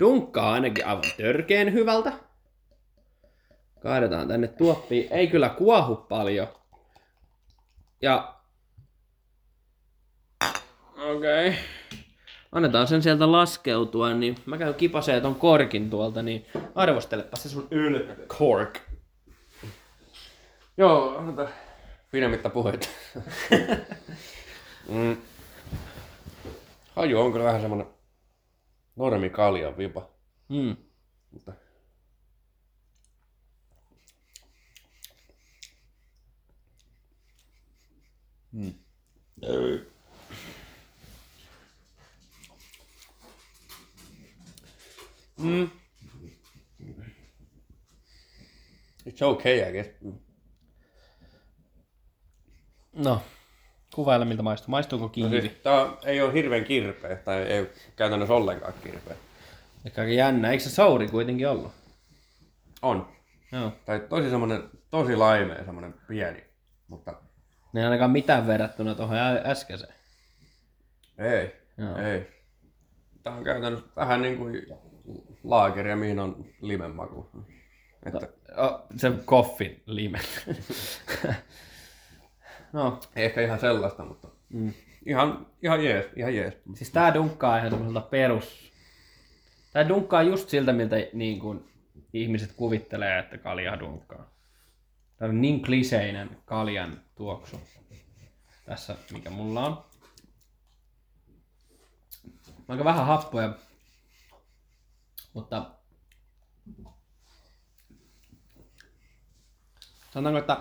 Dunkkaa ainakin aivan törkeen hyvältä. Kaadetaan tänne tuoppiin. Ei kyllä kuohu paljon. Ja... Okei. Okay. Annetaan sen sieltä laskeutua, niin mä käyn kipasee ton korkin tuolta, niin arvostelepa se sun ylpeys. Cork. Joo, annetaan pidemmittä puheita. mm. Haju on kyllä vähän semmonen normi kaljan vipa. Mm. Mutta Mm. It's okay, I guess. No, kuvaile miltä maistuu. Maistuuko No kiinni? siis, tää ei ole hirveän kirpeä, tai ei käytännössä ollenkaan kirpeä. Ehkä aika jännä. Eikö se sauri kuitenkin ollut? On. Joo. Tai tosi semmonen, tosi laimea, semmonen pieni. Mutta Ne ei ainakaan mitään verrattuna tuohon äskeiseen. ei, Joo. ei. Tää on käytännössä vähän niin kuin laakeria, mihin on limen maku. Että Oh, se koffin liime. no, ei ehkä ihan sellaista, mutta mm. ihan, ihan jees, ihan jees. siis tää dunkkaa ihan semmoiselta perus... Tää dunkkaa just siltä, miltä niin kuin ihmiset kuvittelee, että kalja dunkkaa. Tää on niin kliseinen kaljan tuoksu. Tässä, mikä mulla on. Aika vähän happoja. Mutta sanotaanko, että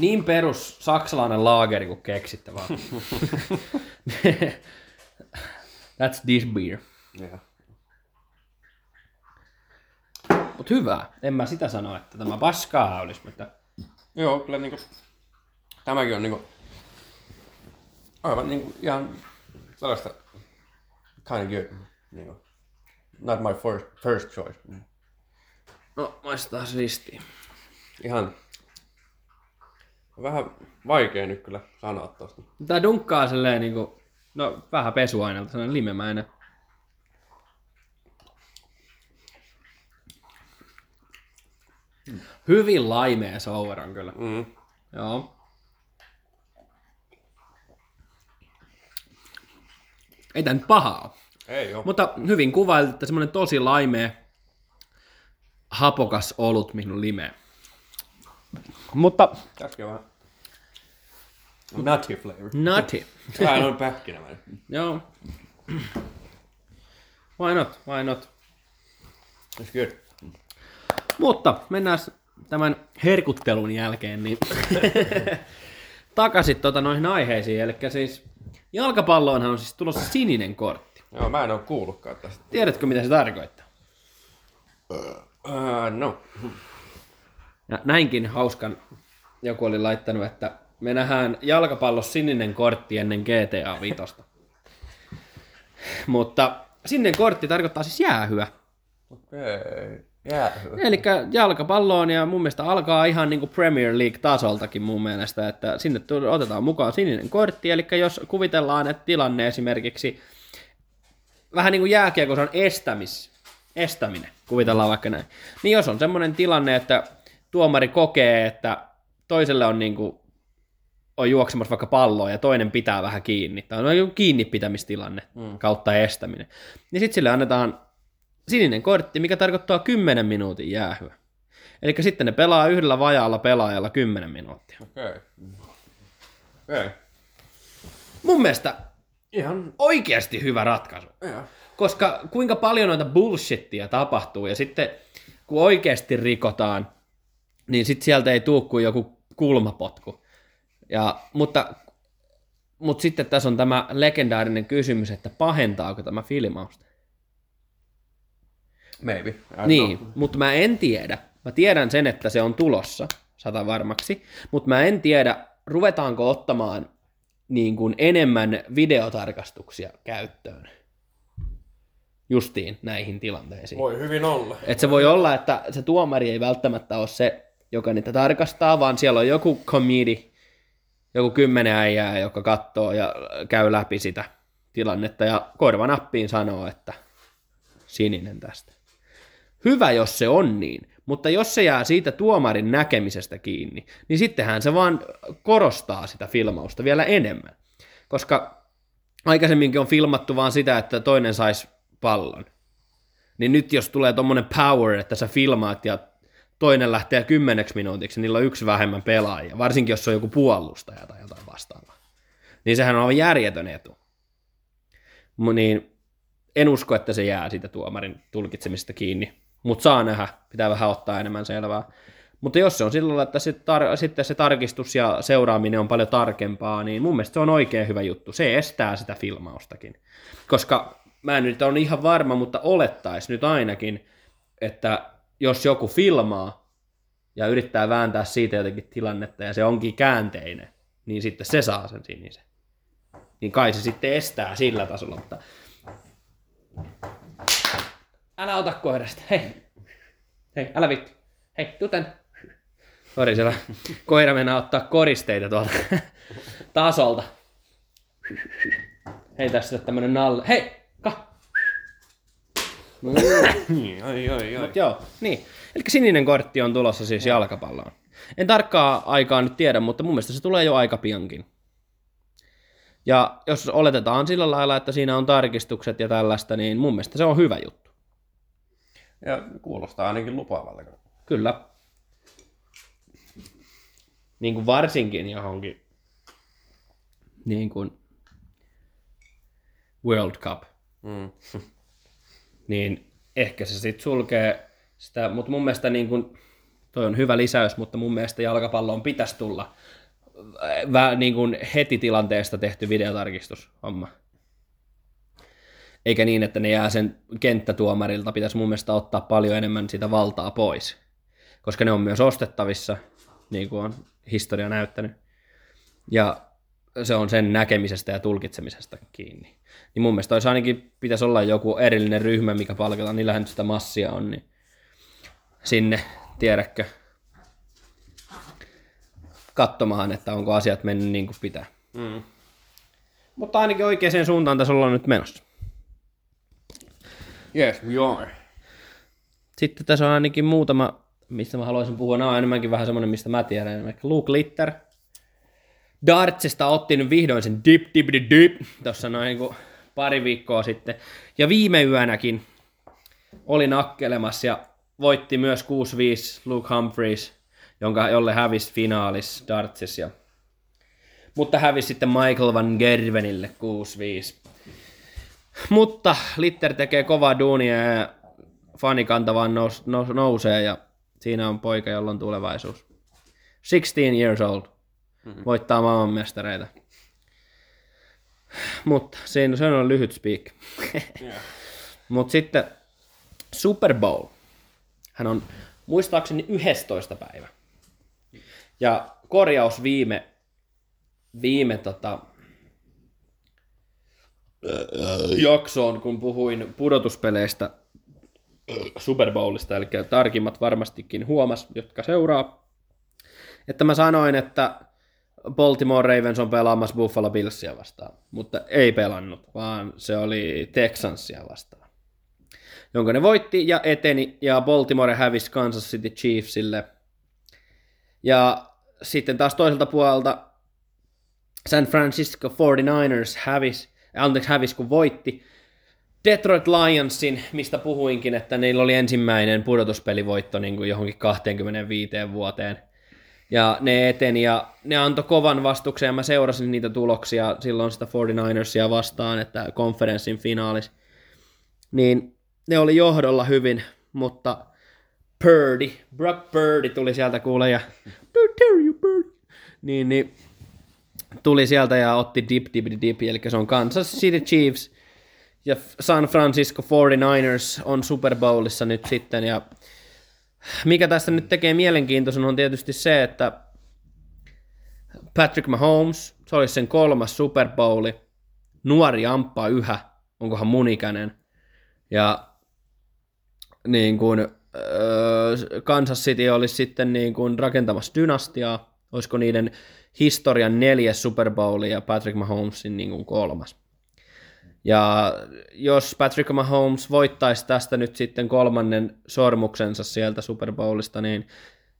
niin perus saksalainen laageri kuin keksitte vaan. That's this beer. Ja. Mut hyvä. En mä sitä sano, että tämä paskaa olisi, mutta Joo, kyllä niinku, tämäkin on niinku, aivan niinku ihan sellaista kind of good. Niinku. Not my first, first choice. no maistetaan ristiin. Ihan vähän vaikea nyt kyllä sanoa tosta. Tää dunkkaa silleen niinku, no vähän pesuaineelta, sellainen limemäinen. Hyvin laimea sour on kyllä. Mm. Joo. Ei tää nyt pahaa. Ei oo. Mutta hyvin kuvailit, että semmonen tosi laimea, hapokas olut minun limeen. Mutta Käske vähän. Nutty flavor. nutty. Vähän on pähkinämäinen. Joo. Why not? Why not? It's good. Mutta mennään tämän herkuttelun jälkeen niin takaisin tota noihin aiheisiin. Eli siis jalkapalloonhan on siis tulossa sininen kortti. Joo, mä en oo kuullutkaan tästä. Tiedätkö mitä se tarkoittaa? Uh, no. Ja näinkin hauskan joku oli laittanut, että me nähdään jalkapallossa sininen kortti ennen GTA 5. Mutta sininen kortti tarkoittaa siis jäähyä. Okei. Jäähy. Eli jalkapalloon ja mun mielestä alkaa ihan niin kuin Premier League-tasoltakin mun mielestä, että sinne otetaan mukaan sininen kortti, eli jos kuvitellaan, että tilanne esimerkiksi vähän niin kuin jääkiekossa on estämis, estäminen, kuvitellaan vaikka näin, niin jos on semmoinen tilanne, että tuomari kokee, että toiselle on niin kuin on juoksemassa vaikka palloa ja toinen pitää vähän kiinni, tai on joku kiinni pitämistilanne mm. kautta estäminen, niin sitten sille annetaan sininen kortti, mikä tarkoittaa 10 minuutin jäähyä. Eli sitten ne pelaa yhdellä vajaalla pelaajalla 10 minuuttia. Okei. Okei. Mun mielestä Ihan... oikeasti hyvä ratkaisu. Joo. Koska kuinka paljon noita bullshittia tapahtuu ja sitten kun oikeasti rikotaan, niin sitten sieltä ei tuu kuin joku kulmapotku. Ja, mutta, mutta sitten tässä on tämä legendaarinen kysymys, että pahentaako tämä filmausta? Maybe. I Niin, know. mutta mä en tiedä. Mä tiedän sen, että se on tulossa, sata varmaksi, mutta mä en tiedä, ruvetaanko ottamaan niin kuin enemmän videotarkastuksia käyttöön justiin näihin tilanteisiin. Voi hyvin olla. Et se voi olla, että se tuomari ei välttämättä ole se, joka niitä tarkastaa, vaan siellä on joku komedi, joku kymmenen äijää, joka katsoo ja käy läpi sitä tilannetta ja korvanappiin sanoo, että sininen tästä. Hyvä, jos se on niin, mutta jos se jää siitä tuomarin näkemisestä kiinni, niin sittenhän se vaan korostaa sitä filmausta vielä enemmän. Koska aikaisemminkin on filmattu vaan sitä, että toinen saisi pallon. Niin nyt jos tulee tommonen power, että sä filmaat ja toinen lähtee kymmeneksi minuutiksi, niin niillä on yksi vähemmän pelaajia, varsinkin jos on joku puolustaja tai jotain vastaavaa. Niin sehän on aivan järjetön etu. Niin en usko, että se jää siitä tuomarin tulkitsemista kiinni, mutta saa nähdä, pitää vähän ottaa enemmän selvää. Mutta jos se on sillä lailla, että se tar- sitten se tarkistus ja seuraaminen on paljon tarkempaa, niin mun mielestä se on oikein hyvä juttu. Se estää sitä filmaustakin. Koska mä en nyt ole ihan varma, mutta olettaisi nyt ainakin, että jos joku filmaa ja yrittää vääntää siitä jotenkin tilannetta ja se onkin käänteinen, niin sitten se saa sen sinisen. Niin kai se sitten estää sillä tasolla, mutta älä ota koirasta, hei. Hei, älä vittu. Hei, tuu tänne. Sori, siellä koira mennä ottaa koristeita tuolta tasolta. Hei, tässä on tämmönen nalle. Hei. No, Niin, ai, ai, ai. Mut joo, niin. Eli sininen kortti on tulossa siis jalkapalloon. En tarkkaa aikaa nyt tiedä, mutta mun mielestä se tulee jo aika piankin. Ja jos oletetaan sillä lailla, että siinä on tarkistukset ja tällaista, niin mun mielestä se on hyvä juttu. Ja kuulostaa ainakin lupaavalta. Kyllä. Niin kuin varsinkin johonkin niin kuin World Cup, Mm. Niin ehkä se sitten sulkee sitä, mutta mun mielestä niin kuin, toi on hyvä lisäys, mutta mun mielestä jalkapalloon pitäisi tulla vä, niin kuin heti tilanteesta tehty videotarkistushomma. Eikä niin, että ne jää sen kenttätuomarilta, pitäisi mun mielestä ottaa paljon enemmän sitä valtaa pois. Koska ne on myös ostettavissa, niin kuin on historia näyttänyt. Ja se on sen näkemisestä ja tulkitsemisesta kiinni. Niin mun mielestä olisi ainakin pitäisi olla joku erillinen ryhmä, mikä palkataan, niillähän nyt sitä massia on, niin sinne, tiedätkö, katsomaan, että onko asiat mennyt niin kuin pitää. Mm. Mutta ainakin oikeaan suuntaan tässä ollaan nyt menossa. Yes, we are. Sitten tässä on ainakin muutama mistä mä haluaisin puhua, nämä on enemmänkin vähän semmoinen, mistä mä tiedän. Luke Litter. Dartsista otti nyt vihdoin sen dip, dip, dip, dip, tuossa noin niin pari viikkoa sitten. Ja viime yönäkin oli nakkelemassa ja voitti myös 6-5 Luke Humphreys, jonka, jolle hävisi finaalis Dartsissa. Ja, mutta hävisi sitten Michael Van Gervenille 6-5. Mutta Litter tekee kovaa duunia ja fanikanta vaan nous, nous, nousee ja siinä on poika, jolla on tulevaisuus. 16 years old. Mm-hmm. Voittaa maailmanmestareita. Mutta siinä se on lyhyt speak. yeah. Mutta sitten Super Bowl. Hän on muistaakseni 11. päivä. Ja korjaus viime, viime tota, jaksoon, kun puhuin pudotuspeleistä Super Bowlista, eli tarkimmat varmastikin huomas, jotka seuraa, että mä sanoin, että Baltimore Ravens on pelaamassa Buffalo Billsia vastaan, mutta ei pelannut, vaan se oli Texansia vastaan, jonka ne voitti ja eteni, ja Baltimore hävisi Kansas City Chiefsille. Ja sitten taas toiselta puolelta San Francisco 49ers hävisi, anteeksi hävisi kun voitti Detroit Lionsin, mistä puhuinkin, että niillä oli ensimmäinen pudotuspelivoitto niin kuin johonkin 25 vuoteen. Ja ne eteni ja ne antoi kovan vastuksen ja mä seurasin niitä tuloksia silloin sitä 49ersia vastaan, että konferenssin finaalis. Niin ne oli johdolla hyvin, mutta Purdy, Brock Purdy tuli sieltä kuule ja niin, niin tuli sieltä ja otti dip, dip, dip, eli se on Kansas City Chiefs ja San Francisco 49ers on Super Bowlissa nyt sitten ja mikä tästä nyt tekee mielenkiintoisen on tietysti se, että Patrick Mahomes, se olisi sen kolmas Super Bowli, nuori amppaa yhä, onkohan munikäinen, ja niin kuin, Kansas City olisi sitten niin kuin rakentamassa dynastiaa, olisiko niiden historian neljäs Super Bowl ja Patrick Mahomesin niin kuin kolmas. Ja jos Patrick Mahomes voittaisi tästä nyt sitten kolmannen sormuksensa sieltä Super Bowlista, niin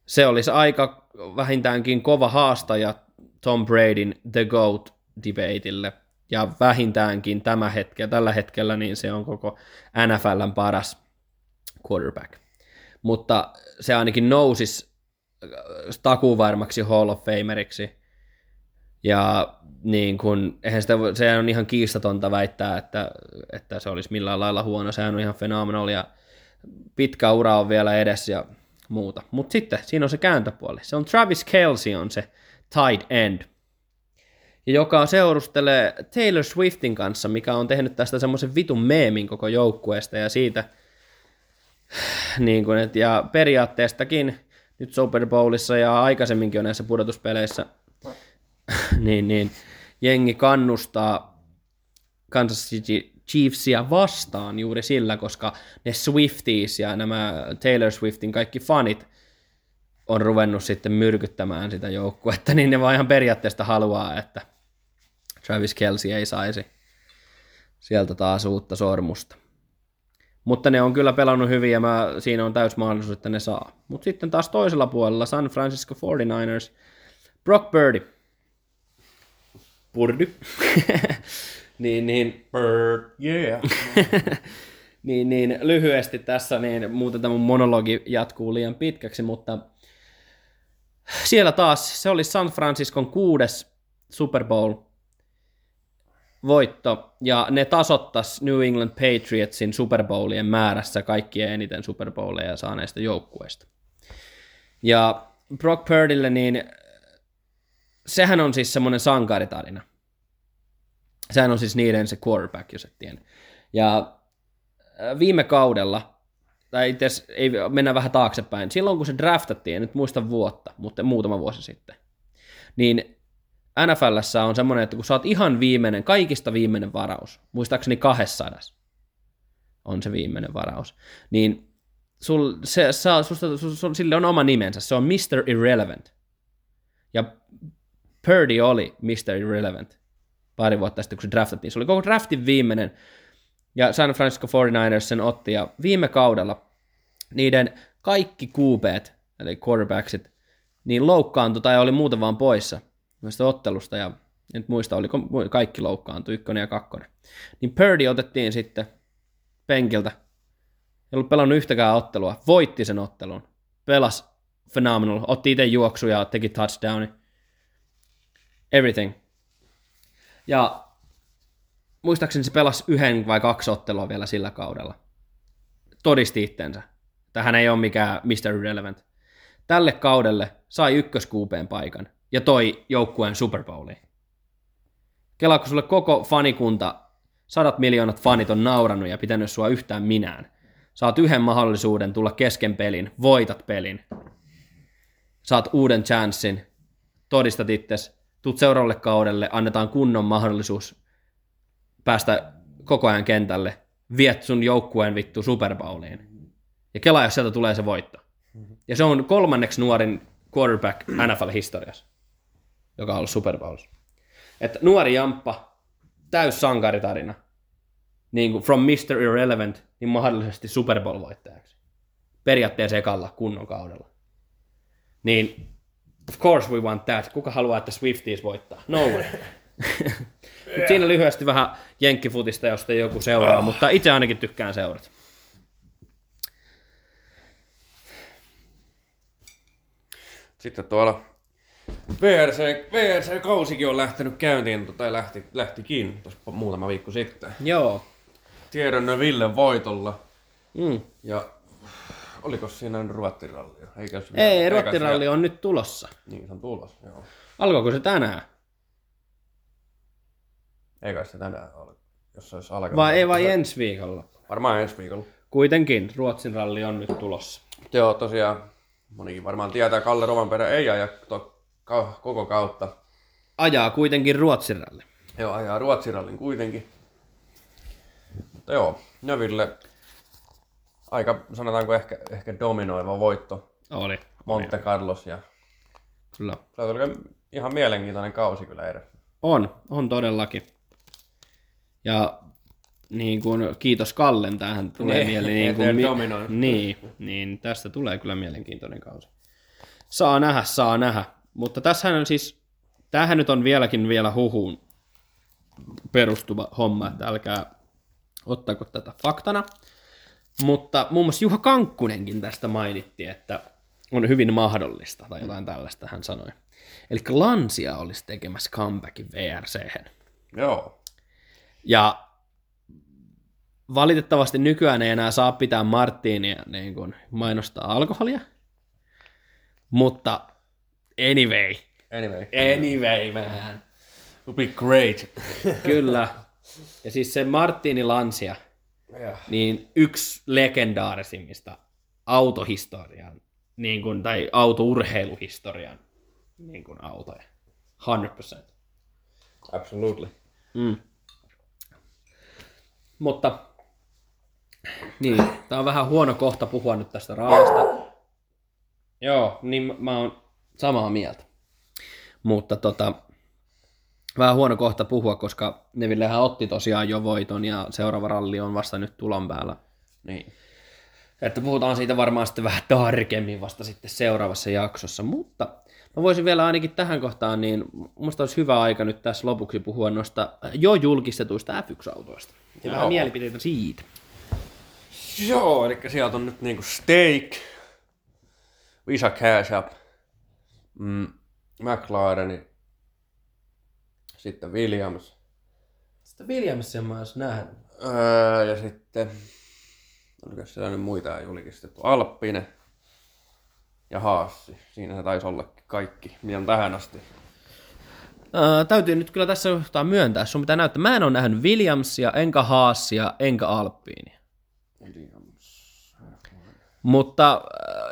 se olisi aika vähintäänkin kova haastaja Tom Bradyn The GOAT debateille. Ja vähintäänkin tämä hetke, tällä hetkellä niin se on koko NFLn paras quarterback. Mutta se ainakin nousisi takuvarmaksi Hall of Fameriksi. Ja niin kun, eihän sitä, se on ihan kiistatonta väittää, että, että se olisi millään lailla huono. Sehän on ihan fenomenal ja pitkä ura on vielä edessä ja muuta. Mutta sitten siinä on se kääntöpuoli. Se on Travis Kelsey on se tight end. Joka seurustelee Taylor Swiftin kanssa, mikä on tehnyt tästä semmoisen vitun meemin koko joukkueesta ja siitä, niin kun, et, ja periaatteestakin nyt Super Bowlissa ja aikaisemminkin on näissä pudotuspeleissä, niin, niin jengi kannustaa Kansas City Chiefsia vastaan juuri sillä, koska ne Swifties ja nämä Taylor Swiftin kaikki fanit on ruvennut sitten myrkyttämään sitä joukkuetta, niin ne vaan ihan periaatteesta haluaa, että Travis Kelsey ei saisi sieltä taas uutta sormusta. Mutta ne on kyllä pelannut hyvin ja mä, siinä on täys mahdollisuus, että ne saa. Mutta sitten taas toisella puolella San Francisco 49ers, Brock Purdy, Purdy. niin, niin, Bird, yeah. niin, niin, lyhyesti tässä, niin muuten tämä monologi jatkuu liian pitkäksi, mutta siellä taas se oli San Franciscon kuudes Super Bowl voitto, ja ne tasottas New England Patriotsin Super Bowlien määrässä kaikkien eniten Super Bowleja saaneista joukkueista. Ja Brock Purdylle, niin sehän on siis semmoinen sankaritarina. Sehän on siis niiden se quarterback, jos et tiedä. Ja äh, viime kaudella, tai itse ei mennä vähän taaksepäin, silloin kun se draftattiin, en nyt muista vuotta, mutta muutama vuosi sitten, niin NFLssä on semmoinen, että kun sä oot ihan viimeinen, kaikista viimeinen varaus, muistaakseni 200 on se viimeinen varaus, niin sul, se, saa, susta, sul, sille on oma nimensä, se on Mr. Irrelevant. Ja Purdy oli Mr. Irrelevant pari vuotta sitten, kun se draftattiin. Se oli koko draftin viimeinen, ja San Francisco 49ers sen otti, ja viime kaudella niiden kaikki kuupeet eli quarterbacksit, niin loukkaantui tai oli muuten vaan poissa noista ottelusta, ja nyt muista, oliko kaikki loukkaantui, ykkönen ja kakkonen. Niin Purdy otettiin sitten penkiltä, ei ollut pelannut yhtäkään ottelua, voitti sen ottelun, pelas phenomenal, otti itse juoksuja, teki touchdowni, everything. Ja muistaakseni se pelasi yhden vai kaksi ottelua vielä sillä kaudella. Todisti itsensä, että hän ei ole mikään Mr. Irrelevant. Tälle kaudelle sai ykköskuupeen paikan ja toi joukkueen Super Bowliin. Kela, kun sulle koko fanikunta, sadat miljoonat fanit on naurannut ja pitänyt sua yhtään minään. Saat yhden mahdollisuuden tulla kesken pelin, voitat pelin. Saat uuden chanssin, todistat itses, tuut seuraavalle kaudelle, annetaan kunnon mahdollisuus päästä koko ajan kentälle, viet sun joukkueen vittu Super Bowliin. Ja kelaa, jos sieltä tulee se voitto. Ja se on kolmanneksi nuorin quarterback NFL-historiassa, joka on ollut Super Bowlissa. Että nuori jamppa, täys sankaritarina, niin kuin from Mr. Irrelevant, niin mahdollisesti Super Bowl-voittajaksi. Periaatteessa ekalla kunnon kaudella. Niin, of course we want that. Kuka haluaa, että Swifties voittaa? No one. Mut siinä lyhyesti vähän jenkkifutista, josta joku seuraa, mutta itse ainakin tykkään seurata. Sitten tuolla VRC, VRC-kausikin on lähtenyt käyntiin, tai lähti, lähtikin tuossa muutama viikko sitten. Joo. Tiedon Ville voitolla. Mm. Ja oliko siinä nyt ruottirallia? Ei, eikä Rottiralli on nyt tulossa. Niin, se on tulos, joo. Alkoiko se tänään? Eikä se tänään ole, jos se olisi alkanut. Vai ei vai ensi viikolla? Varmaan ensi viikolla. Kuitenkin, Ruotsin ralli on nyt tulossa. Joo, tosiaan monikin varmaan tietää, Kalle Rovanperä ei aja to, ka, koko kautta. Ajaa kuitenkin Ruotsin ralli. Joo, ajaa Ruotsirallin kuitenkin. Mutta joo, Növille aika, sanotaanko ehkä, ehkä dominoiva voitto Oli. Monte Carlos ja Kyllä. se oli ihan mielenkiintoinen kausi kyllä edessä. On, on todellakin. Ja niin kuin, kiitos Kallen, tähän tulee Niin, mieleen. Niin, kuin, dominoi. niin, niin, tästä tulee kyllä mielenkiintoinen kausi. Saa nähdä, saa nähdä. Mutta tässähän on siis, tämähän nyt on vieläkin vielä huhuun perustuva homma, että älkää ottako tätä faktana. Mutta muun muassa Juha Kankkunenkin tästä mainitti, että on hyvin mahdollista, tai jotain tällaista hän sanoi. Eli Lansia olisi tekemässä comebackin VRChen. Joo. Ja valitettavasti nykyään ei enää saa pitää Martinia niin kuin mainostaa alkoholia. Mutta anyway. Anyway. Anyway, man. Would be great. Kyllä. Ja siis se Martini Lansia, yeah. niin yksi legendaarisimmista autohistorian, niin kuin, tai autourheiluhistorian niin kuin autoja. 100%. Absolutely. Mm. Mutta niin, tää on vähän huono kohta puhua nyt tästä raalista. Joo, niin mä oon samaa mieltä. Mutta tota, vähän huono kohta puhua, koska Nevillehän otti tosiaan jo voiton ja seuraava ralli on vasta nyt tulon päällä. Niin. Että puhutaan siitä varmaan sitten vähän tarkemmin vasta sitten seuraavassa jaksossa, mutta mä voisin vielä ainakin tähän kohtaan, niin musta olisi hyvä aika nyt tässä lopuksi puhua noista jo julkistetuista F1-autoista. Ja vähän Joo. mielipiteitä siitä. Joo, eli sieltä on nyt niinku Steak, Visa Cash App, mm, McLaren, sitten Williams, Sitä Williamsia mä ois nähnyt. öö, ja sitten, oliko siellä nyt muita julkistettu, Alppinen ja Haassi. Siinä se taisi olla kaikki, mitä on tähän asti. Ää, täytyy nyt kyllä tässä kohtaa myöntää, sun pitää näyttää. Mä en ole nähnyt Williamsia, enkä Haasia, enkä Alppiinia. Williams. Mutta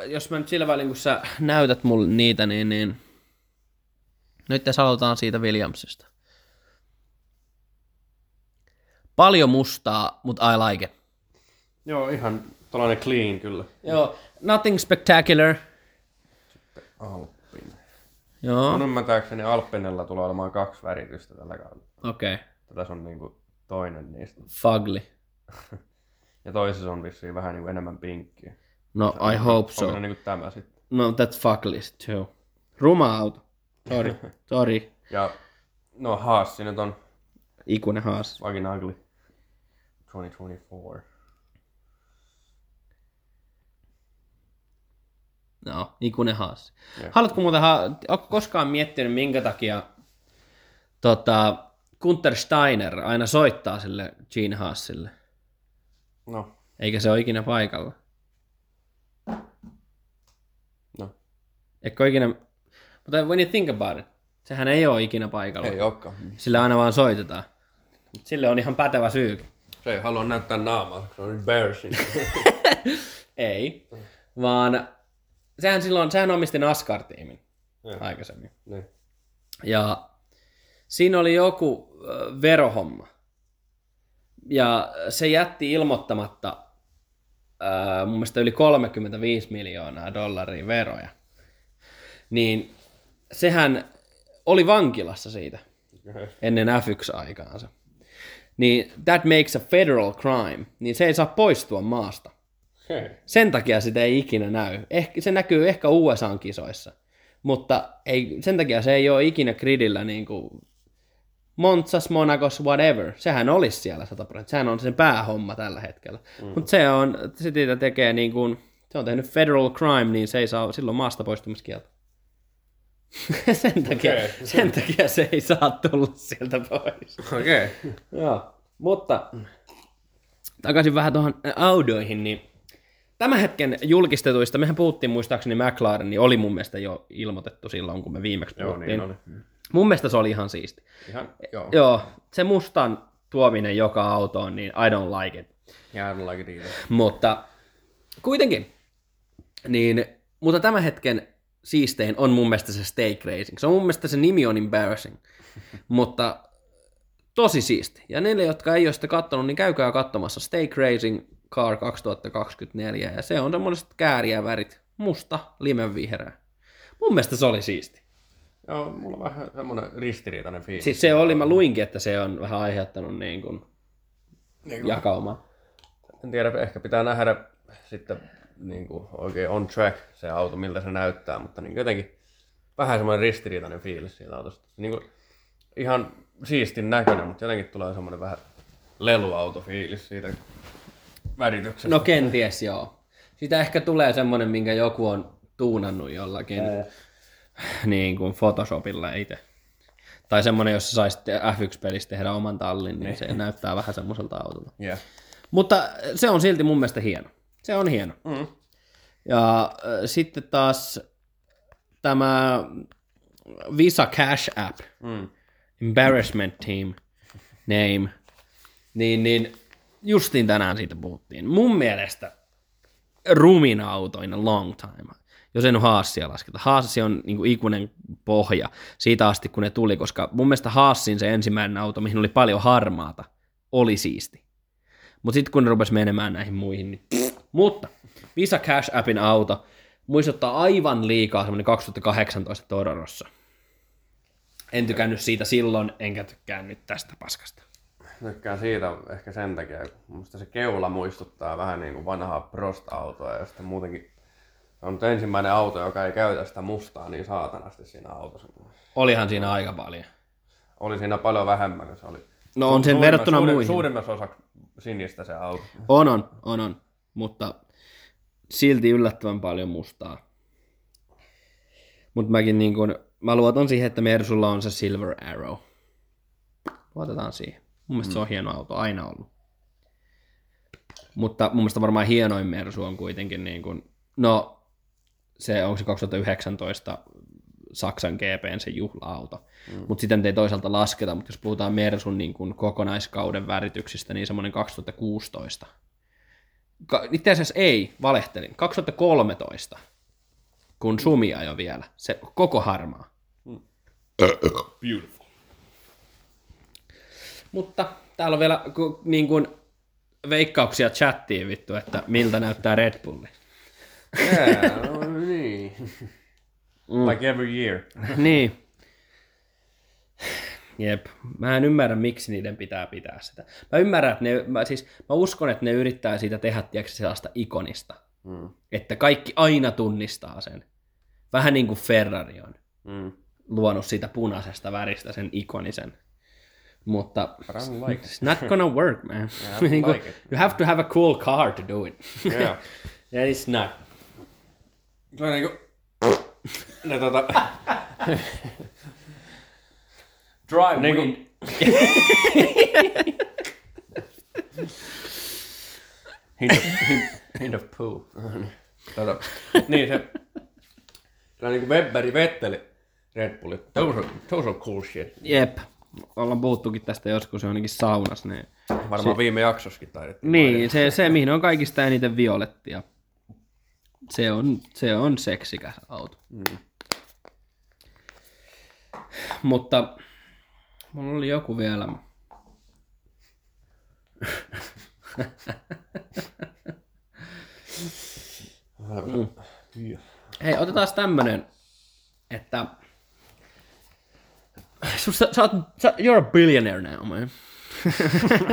äh, jos mä nyt sillä välin, kun sä näytät mulle niitä, niin, niin nyt tässä aloitetaan siitä Williamsista. Paljon mustaa, mutta I like it. Joo, ihan tällainen clean kyllä. Joo, nothing spectacular. Alppinen. Joo, Mun ymmärtääkseni Alppinella tulee olemaan kaksi väritystä tällä kaudella. okei. Okay. Tässä on niinku toinen niistä. Fugly. Ja toisessa on vissiin vähän niinku enemmän pinkkiä. No, I hope so. Onko se niinku tämä sitten? No, that's list too. Ruma auto. Sorry, sorry. Ja no Haassi nyt on Ikuinen haas. fucking ugly. 2024. No, ikuinen haas. Joo. Haluatko muuten, ha- koskaan miettinyt, minkä takia tota, Gunther Steiner aina soittaa sille Gene Haasille? No, Eikä se ole ikinä paikalla. no. Eikö ikinä... Mutta when you think about it, sehän ei ole ikinä paikalla. Ei olekaan. Sille aina vaan soitetaan. Sille on ihan pätevä syy. Se ei halua näyttää naamaa, se on embarrassing. Ei, vaan sehän silloin, sehän omisti NASCAR-tiimin Joo. aikaisemmin. niin. Ja siinä oli joku ö, verohomma. Ja se jätti ilmoittamatta ö, mun mielestä yli 35 miljoonaa dollaria veroja. Niin sehän oli vankilassa siitä ennen F1-aikaansa. Niin that makes a federal crime, niin se ei saa poistua maasta. Hei. Sen takia sitä ei ikinä näy. Ehkä, se näkyy ehkä USA-kisoissa, mutta ei, sen takia se ei ole ikinä gridillä niin kuin Montsas, Monacos, whatever. Sehän olisi siellä 100 prosenttia. Sehän on sen päähomma tällä hetkellä. Mm. Mutta se on, se siitä tekee niin kuin, se on tehnyt federal crime, niin se ei saa silloin maasta poistumiskieltä. sen, takia, Okei. sen takia se ei saa tulla sieltä pois. Okei. Okay. Joo, mutta takaisin vähän tuohon Audoihin, niin tämän hetken julkistetuista, mehän puhuttiin muistaakseni McLaren, niin oli mun mielestä jo ilmoitettu silloin, kun me viimeksi Joo, puhuttiin. niin oli. Mun mielestä se oli ihan siisti. Ihan, joo. Joo, se mustan tuominen joka autoon, niin I don't like it. Yeah, I don't like it either. Mutta kuitenkin, niin, mutta tämän hetken siistein on mun mielestä se Stake Racing. Se on mun mielestä se nimi on embarrassing, mutta tosi siisti. Ja niille, jotka ei ole sitä kattonut, niin käykää katsomassa Stake Racing Car 2024. Ja se on semmoiset kääriä värit, musta, limenvihreä. Mun mielestä se oli siisti. Joo, mulla on vähän semmonen ristiriitainen fiilis. Siis se oli, mä luinkin, että se on vähän aiheuttanut niin kuin Niin kuin- jakaumaa. En tiedä, ehkä pitää nähdä sitten niin kuin oikein on track se auto, miltä se näyttää, mutta niin jotenkin vähän semmoinen ristiriitainen fiilis siitä autosta. Niin kuin ihan siistin näköinen, mutta jotenkin tulee semmoinen vähän leluautofiilis siitä värityksestä. No kenties joo. Sitä ehkä tulee semmonen, minkä joku on tuunannut jollakin niin kuin Photoshopilla itse. Tai semmonen, jos sä saisit F1-pelissä tehdä oman tallin, niin se näyttää vähän semmoiselta autolta. Yeah. Mutta se on silti mun mielestä hieno. Se on hieno. Mm. Ja äh, sitten taas tämä Visa Cash App, Mm. Embarrassment Team name, niin, niin justiin tänään siitä puhuttiin. Mun mielestä rumin auto in a long time. Jos en Haassia lasketa. Haassi on niin kuin ikuinen pohja siitä asti, kun ne tuli, koska mun mielestä Haassin se ensimmäinen auto, mihin oli paljon harmaata, oli siisti. Mutta sitten kun ne rupesi menemään näihin muihin, niin. Mutta Visa Cash Appin auto muistuttaa aivan liikaa semmoinen 2018 Todorossa. En tykännyt siitä silloin, enkä tykkää nyt tästä paskasta. Tykkään siitä ehkä sen takia, kun musta se keula muistuttaa vähän niin kuin vanhaa Prost-autoa ja sitten muutenkin se on nyt ensimmäinen auto, joka ei käytä sitä mustaa niin saatanasti siinä autossa. Olihan siinä aika paljon. Oli siinä paljon vähemmän, se oli No on sen verrattuna muihin. Suurimmassa osaksi sinistä se auto. On, on, on, on. Mutta silti yllättävän paljon mustaa. Mutta mäkin niin kun, mä luotan siihen, että Mersulla on se Silver Arrow. Luotetaan siihen. Mun mielestä mm. se on hieno auto, aina ollut. Mutta mun mielestä varmaan hienoin Mersu on kuitenkin niin kuin, no se onko se 2019 Saksan GPn se juhla-auto. Mm. Mutta sitten ei toisaalta lasketa, mutta jos puhutaan Mersun niin kuin kokonaiskauden värityksistä, niin semmoinen 2016. Itse asiassa ei, valehtelin. 2013, kun Sumi ajoi vielä. Se koko harmaa. Beautiful. Mutta täällä on vielä niin kuin veikkauksia chattiin vittu, että miltä näyttää Red Bulli. Yeah, no niin. Like every year. niin. Jep. Mä en ymmärrä, miksi niiden pitää pitää sitä. Mä ymmärrän, että ne, mä, siis, mä uskon, että ne yrittää siitä tehdä tiedätkö, sellaista ikonista. Mm. Että kaikki aina tunnistaa sen. Vähän niin kuin Ferrari on Mm. luonut siitä punaisesta väristä sen ikonisen. Mutta like it. it's not gonna work, man. Don't Niin kuin, like it. you have to have a cool car to do it. Yeah. yeah, it's not. Se on niinku... Ne tota... Dry Niinku- wind. Hint of, hint, hint of poo. tota, niin se... Se on niinku Webberi Vetteli Red Bullit. Those those are cool shit. Jep. Ollaan puhuttukin tästä joskus ainakin saunassa. Niin, Varmaan viime jaksoskin taidettiin. niin se, se, mihin on kaikista eniten violettia. Se on, se on seksikäs auto. Mm. Mutta mulla oli joku vielä. Mm. Hei, otetaan tämmönen, että Susta, sä oot, sä, you're a billionaire now, man.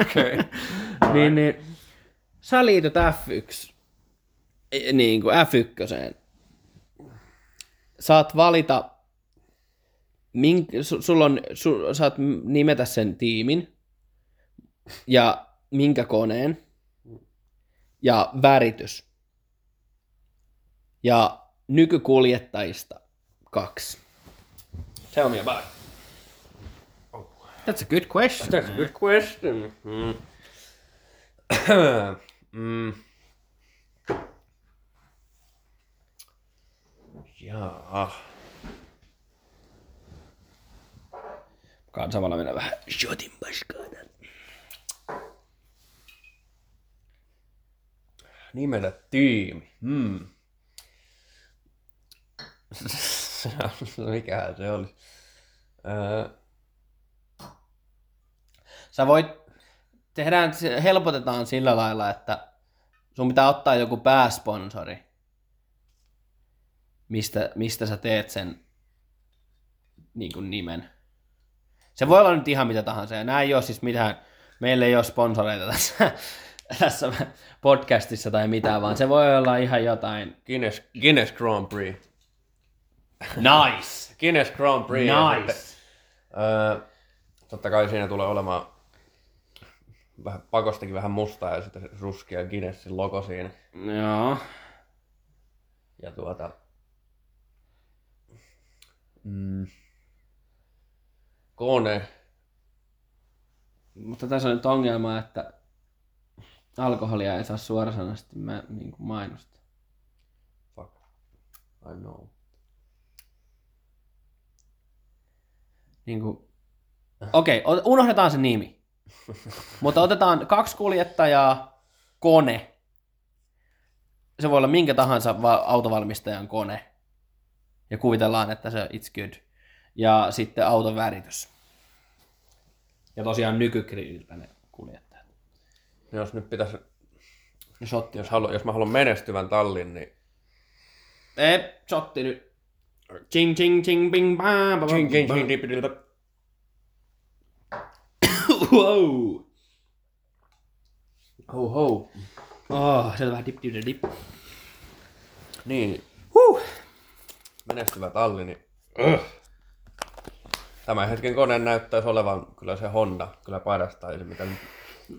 Okei. niin, niin, sä liityt F1, eh, niin kuin F1. Saat valita, mink, su, sulla on, su, saat nimetä sen tiimin ja minkä koneen ja väritys. Ja nykykuljettajista kaksi. Tell me about it. That's a good question. That's a good question. Mm. mm. Jaa. Kaan samalla mennä vähän shotin paskaan. Nimetä tiimi. Hmm. Mikähän se oli? Öö, Sä voit, tehdään, helpotetaan sillä lailla, että sun pitää ottaa joku pääsponsori, mistä, mistä sä teet sen niin kuin nimen. Se voi olla nyt ihan mitä tahansa, ja nämä ei ole siis mitään, meillä ei ole sponsoreita tässä, tässä podcastissa tai mitään, vaan se voi olla ihan jotain. Guinness, Guinness Grand Prix. Nice! Guinness Grand Prix. Nice! sitten, öö, totta kai siinä tulee olemaan vähän pakostakin vähän mustaa ja sitten ruskea Guinnessin logo siinä. Joo. Ja tuota... Mm, kone. Mutta tässä on nyt ongelma, että alkoholia ei saa suorasanaisesti mä, niin kuin mainostaa. Fuck. I know. Niin kuin... Okei, okay, unohdetaan se nimi. Mutta otetaan kaksi kuljettajaa, kone. Se voi olla minkä tahansa va- autovalmistajan kone. Ja kuvitellaan, että se it's good. Ja sitten auton väritys. Ja tosiaan nykygrilliltä ne kuljettajat. Jos nyt pitäisi, shotti. jos, halu, jos mä haluan menestyvän tallin, niin Ei, shotti nyt. Ching ching ching bing bang bang Ching, ching, ching, dipidilda. wow. Ho ho. Oh, sieltä vähän dip dip dip. Niin, Huh. menestyvä talli, niin... Tämän hetken kone näyttäisi olevan kyllä se Honda, kyllä parasta, ei se mitä, mikä,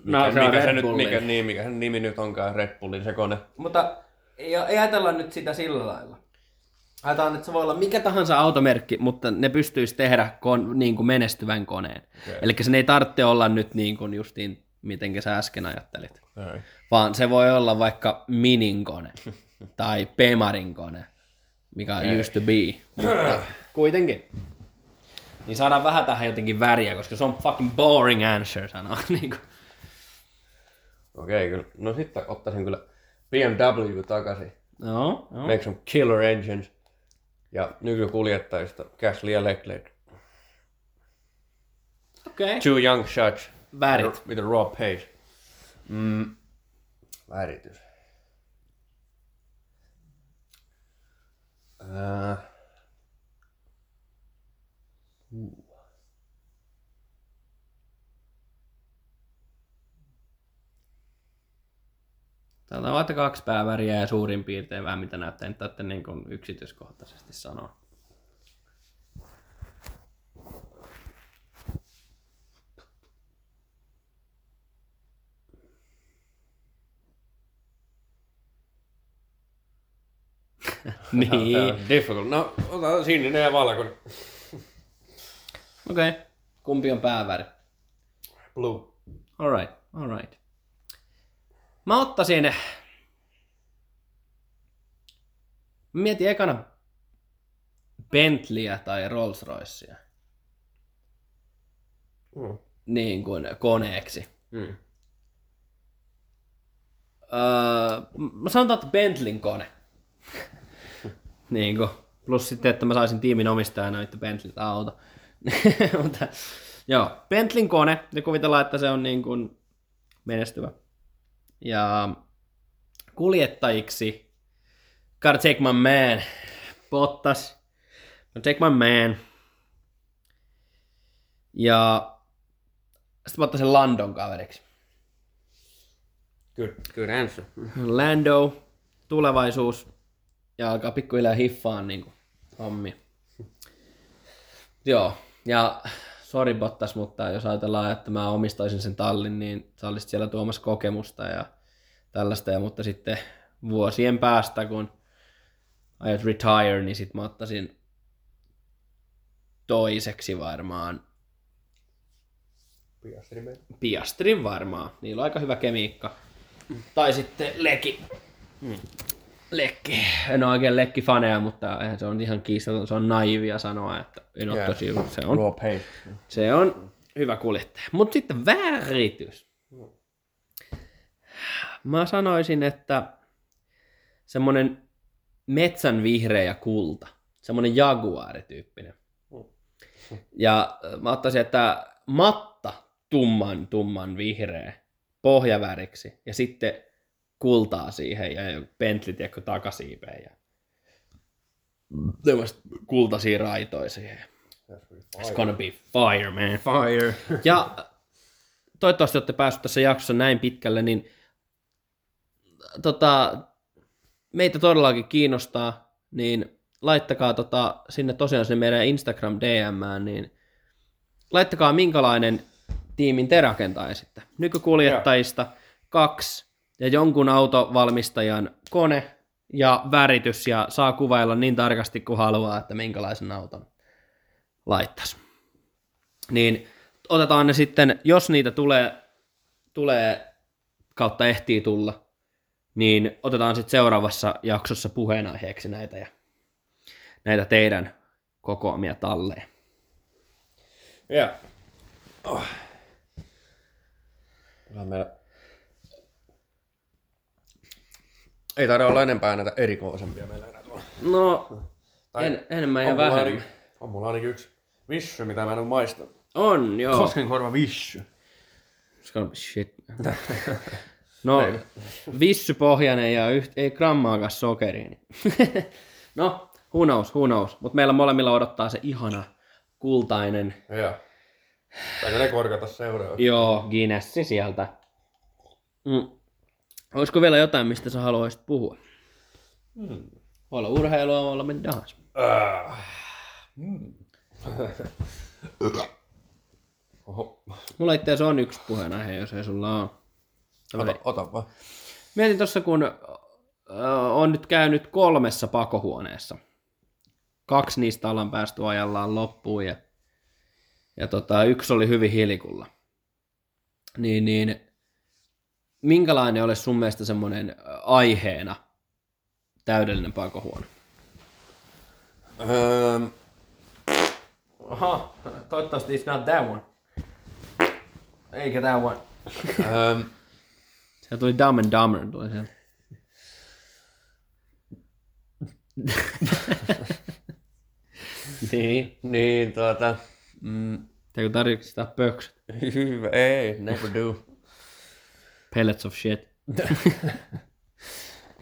No, se mikä, se nyt, mikä, niin, mikä sen nimi nyt onkaan, Red Bullin se kone. Mutta ei, ei ajatella nyt sitä sillä lailla. Ajatellaan, että se voi olla mikä tahansa automerkki, mutta ne pystyisi tehdä kon, niin kuin menestyvän koneen. Okei. Eli sen ei tarvitse olla nyt niin kuin justiin, miten sä äsken ajattelit. Ei. Vaan se voi olla vaikka Minin kone tai Pemarin kone, mikä Ei. used to be. Mutta kuitenkin. Niin saadaan vähän tähän jotenkin väriä, koska se on fucking boring answer sanoa. Niin. Okei, kyllä. No sitten ottaisin kyllä BMW takaisin. No, no. Make some killer engines. Ja nykykuljettajista Gasly ja Leclerc. Okei. Two young shots. Värit. With a raw pace. Mm. Väritys. Äh. Uh. Täällä on vaikka kaksi pääväriä ja suurin piirtein vähän mitä näyttää, nyt täytyy niin kuin yksityiskohtaisesti sanoa. Niin. on difficult. No, otetaan sininen ja valkoinen. Okei. Okay. Kumpi on pääväri? Blue. Alright, alright. Mä ottaisin... Mä mietin ekana Bentleyä tai Rolls Roycea. Mm. Niin kuin koneeksi. Mm. Öö, mä sanotaan, että Bentleyn kone. niin kuin. Plus sitten, että mä saisin tiimin omistajana nyt Bentleyltä auto. Mutta joo, Bentleyn kone, ja kuvitellaan, että se on niin kuin menestyvä. Ja kuljettajiksi gotta take my man, Bottas, gotta take my man. Ja sitten mä ottaisin Landon kaveriksi. Good, good answer. Lando, tulevaisuus, ja alkaa pikkuhiljaa hiffaa niin kuin, hommia. Joo, ja sori Bottas, mutta jos ajatellaan, että mä omistaisin sen tallin, niin sä olisit siellä tuomassa kokemusta ja tällaista, ja, mutta sitten vuosien päästä, kun aiot retire, niin sit mä ottaisin toiseksi varmaan Piastri meillä. Piastrin varmaan. Niillä on aika hyvä kemiikka. Tai sitten Leki. Lekki. En ole oikein Lekki-faneja, mutta se on ihan kiistaton. Se on naivia sanoa, että en ole Yeah. tosi Se on, se on hyvä kuljettaja. Mutta sitten väritys. Mä sanoisin, että semmonen metsän vihreä ja kulta. Semmonen jaguaarityyppinen. Ja mä ottaisin, että matta tumman, tumman vihreä pohjaväriksi ja sitten kultaa siihen ja Bentley tiedätkö, takasiipeen ja tämmöistä kultaisia raitoja siihen. It's gonna be fire, man. Fire. Ja toivottavasti olette päässeet tässä jaksossa näin pitkälle, niin tota, meitä todellakin kiinnostaa, niin laittakaa tota, sinne tosiaan sinne meidän Instagram DM, niin laittakaa minkälainen tiimin te rakentaisitte. Nykykuljettajista kaksi ja jonkun autovalmistajan kone ja väritys ja saa kuvailla niin tarkasti kuin haluaa, että minkälaisen auton laittaisi. Niin otetaan ne sitten, jos niitä tulee, tulee kautta ehtii tulla, niin otetaan sitten seuraavassa jaksossa puheenaiheeksi näitä ja näitä teidän kokoamia talleja. Yeah. Oh. Meillä... Ei taida olla enempää näitä erikoisempia meillä enää tuolla. No, Tai en, enemmän ja vähemmän. ainakin- On mulla ainakin yksi vissy, mitä mä en ole maistanut. On, joo. Koskenkorva vissy. It's gonna be shit. No, vissypohjainen ja yht, ei grammaakaan sokeria. Niin. no, who knows, who knows. Mutta meillä molemmilla odottaa se ihana kultainen, Joo. Taitaa ne korkata seuraavaksi. joo, Guinness sieltä. Mm. Olisiko vielä jotain, mistä sä haluaisit puhua? Hmm. Voi olla urheilua, voi olla mitä tahansa. Ah. Mm. Oho. Mulla itse asiassa on yksi puheenaihe, jos ei sulla ole. Ota, ota vaan. Mietin tuossa, kun äh, on nyt käynyt kolmessa pakohuoneessa. Kaksi niistä ollaan päästy ajallaan loppuun ja, ja tota, yksi oli hyvin hilikulla. Niin, niin minkälainen olisi sun mielestä semmoinen aiheena täydellinen pakohuone? Öö, Aha, toivottavasti it's not that one. Eikä that one. öö, Se tuli Dumb and Dumber. Tuli sieltä. niin. niin, tuota... Mm, Teikö tarvitsetko sitä pöksyt? hyvä, ei, never do. Pellets of shit.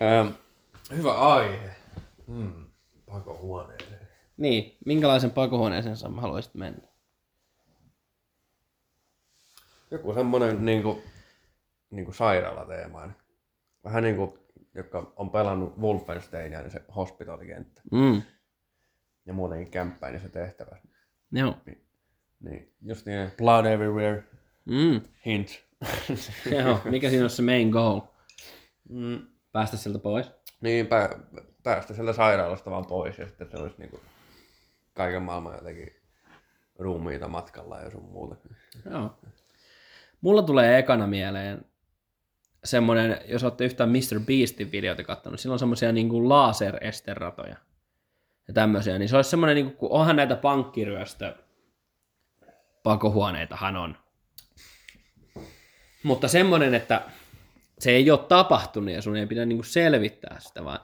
Öö, hyvä aihe. Mm, pakohuoneeseen. Niin, minkälaisen pakohuoneeseen sä haluaisit mennä? Joku semmonen niinku, niinku sairaalateemainen. Vähän niin kuin, jotka on pelannut Wolfensteinia, niin se hospitalikenttä. Mm. Ja muutenkin kämppäin, niin se tehtävä. Joo. Niin, just niin, blood everywhere, Mm. hint. Joo. Mikä siinä on se main goal? mm, Päästä sieltä pois? niin, pää, päästä sieltä sairaalasta vaan pois ja sitten se olisi niinku kaiken maailman jotenkin ruumiita matkalla ja sun muuta. Joo. Mulla tulee ekana mieleen semmonen, jos olette yhtään Mr. Beastin videoita kattonut, sillä on semmosia niinku laser-esteratoja ja tämmöisiä, niin se olisi semmonen, niinku, kun onhan näitä pankkiryöstö pakohuoneitahan on. Mutta semmonen, että se ei ole tapahtunut ja sun ei pidä niinku selvittää sitä, vaan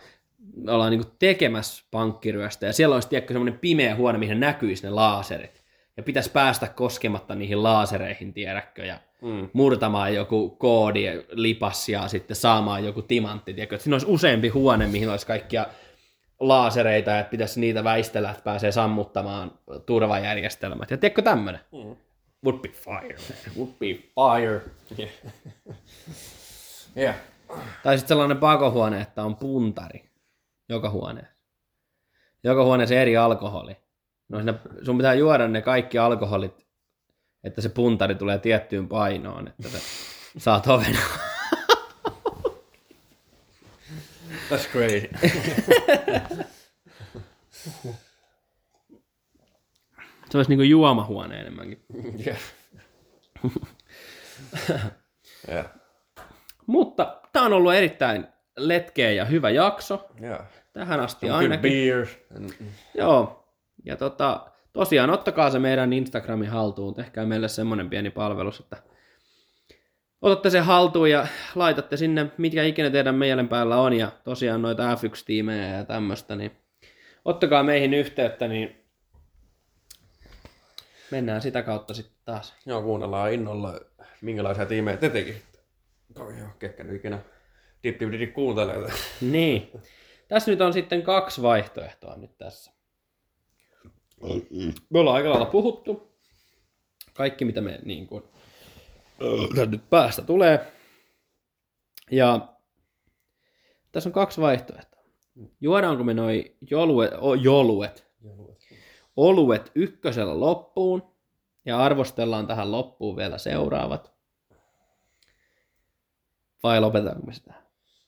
me ollaan niinku tekemässä pankkiryöstä ja siellä olisi tiedätkö semmoinen pimeä huone, mihin näkyisi ne laaserit. Ja pitäisi päästä koskematta niihin laasereihin, tiedätkö, ja Mm. murtamaan joku koodi lipas ja sitten saamaan joku timantti. Tiedätkö? Että siinä olisi useampi huone, mihin olisi kaikkia laasereita, että pitäisi niitä väistellä, että pääsee sammuttamaan turvajärjestelmät. Ja tiedätkö tämmöinen? Mm. Would be fire. man. Would be fire. Yeah. Tai sitten sellainen pakohuone, että on puntari joka huoneessa. Joka huoneessa eri alkoholi. No siinä, sun pitää juoda ne kaikki alkoholit, että se puntari tulee tiettyyn painoon, että sä saat oven. That's crazy. Se olisi niinku juomahuone enemmänkin. yeah. yeah. Mutta tämä on ollut erittäin letkeä ja hyvä jakso. Yeah. Tähän asti Good ainakin. beers. Joo. Ja tota, tosiaan ottakaa se meidän Instagramin haltuun. Tehkää meille semmonen pieni palvelus, että otatte sen haltuun ja laitatte sinne, mitkä ikinä teidän mielen päällä on. Ja tosiaan noita F1-tiimejä ja tämmöistä, niin ottakaa meihin yhteyttä, niin mennään sitä kautta sitten taas. Joo, kuunnellaan innolla, minkälaisia tiimejä te tekisitte. Oi joo, kekkä nyt ikinä dippi kuuntelee. Niin. Tässä nyt on sitten kaksi vaihtoehtoa nyt tässä. Me ollaan aika lailla puhuttu. Kaikki, mitä me niin kuin, nyt päästä tulee. Ja tässä on kaksi vaihtoehtoa. Juodaanko me noi joluet, o, joluet, oluet ykkösellä loppuun ja arvostellaan tähän loppuun vielä seuraavat. Vai lopetaanko me sitä?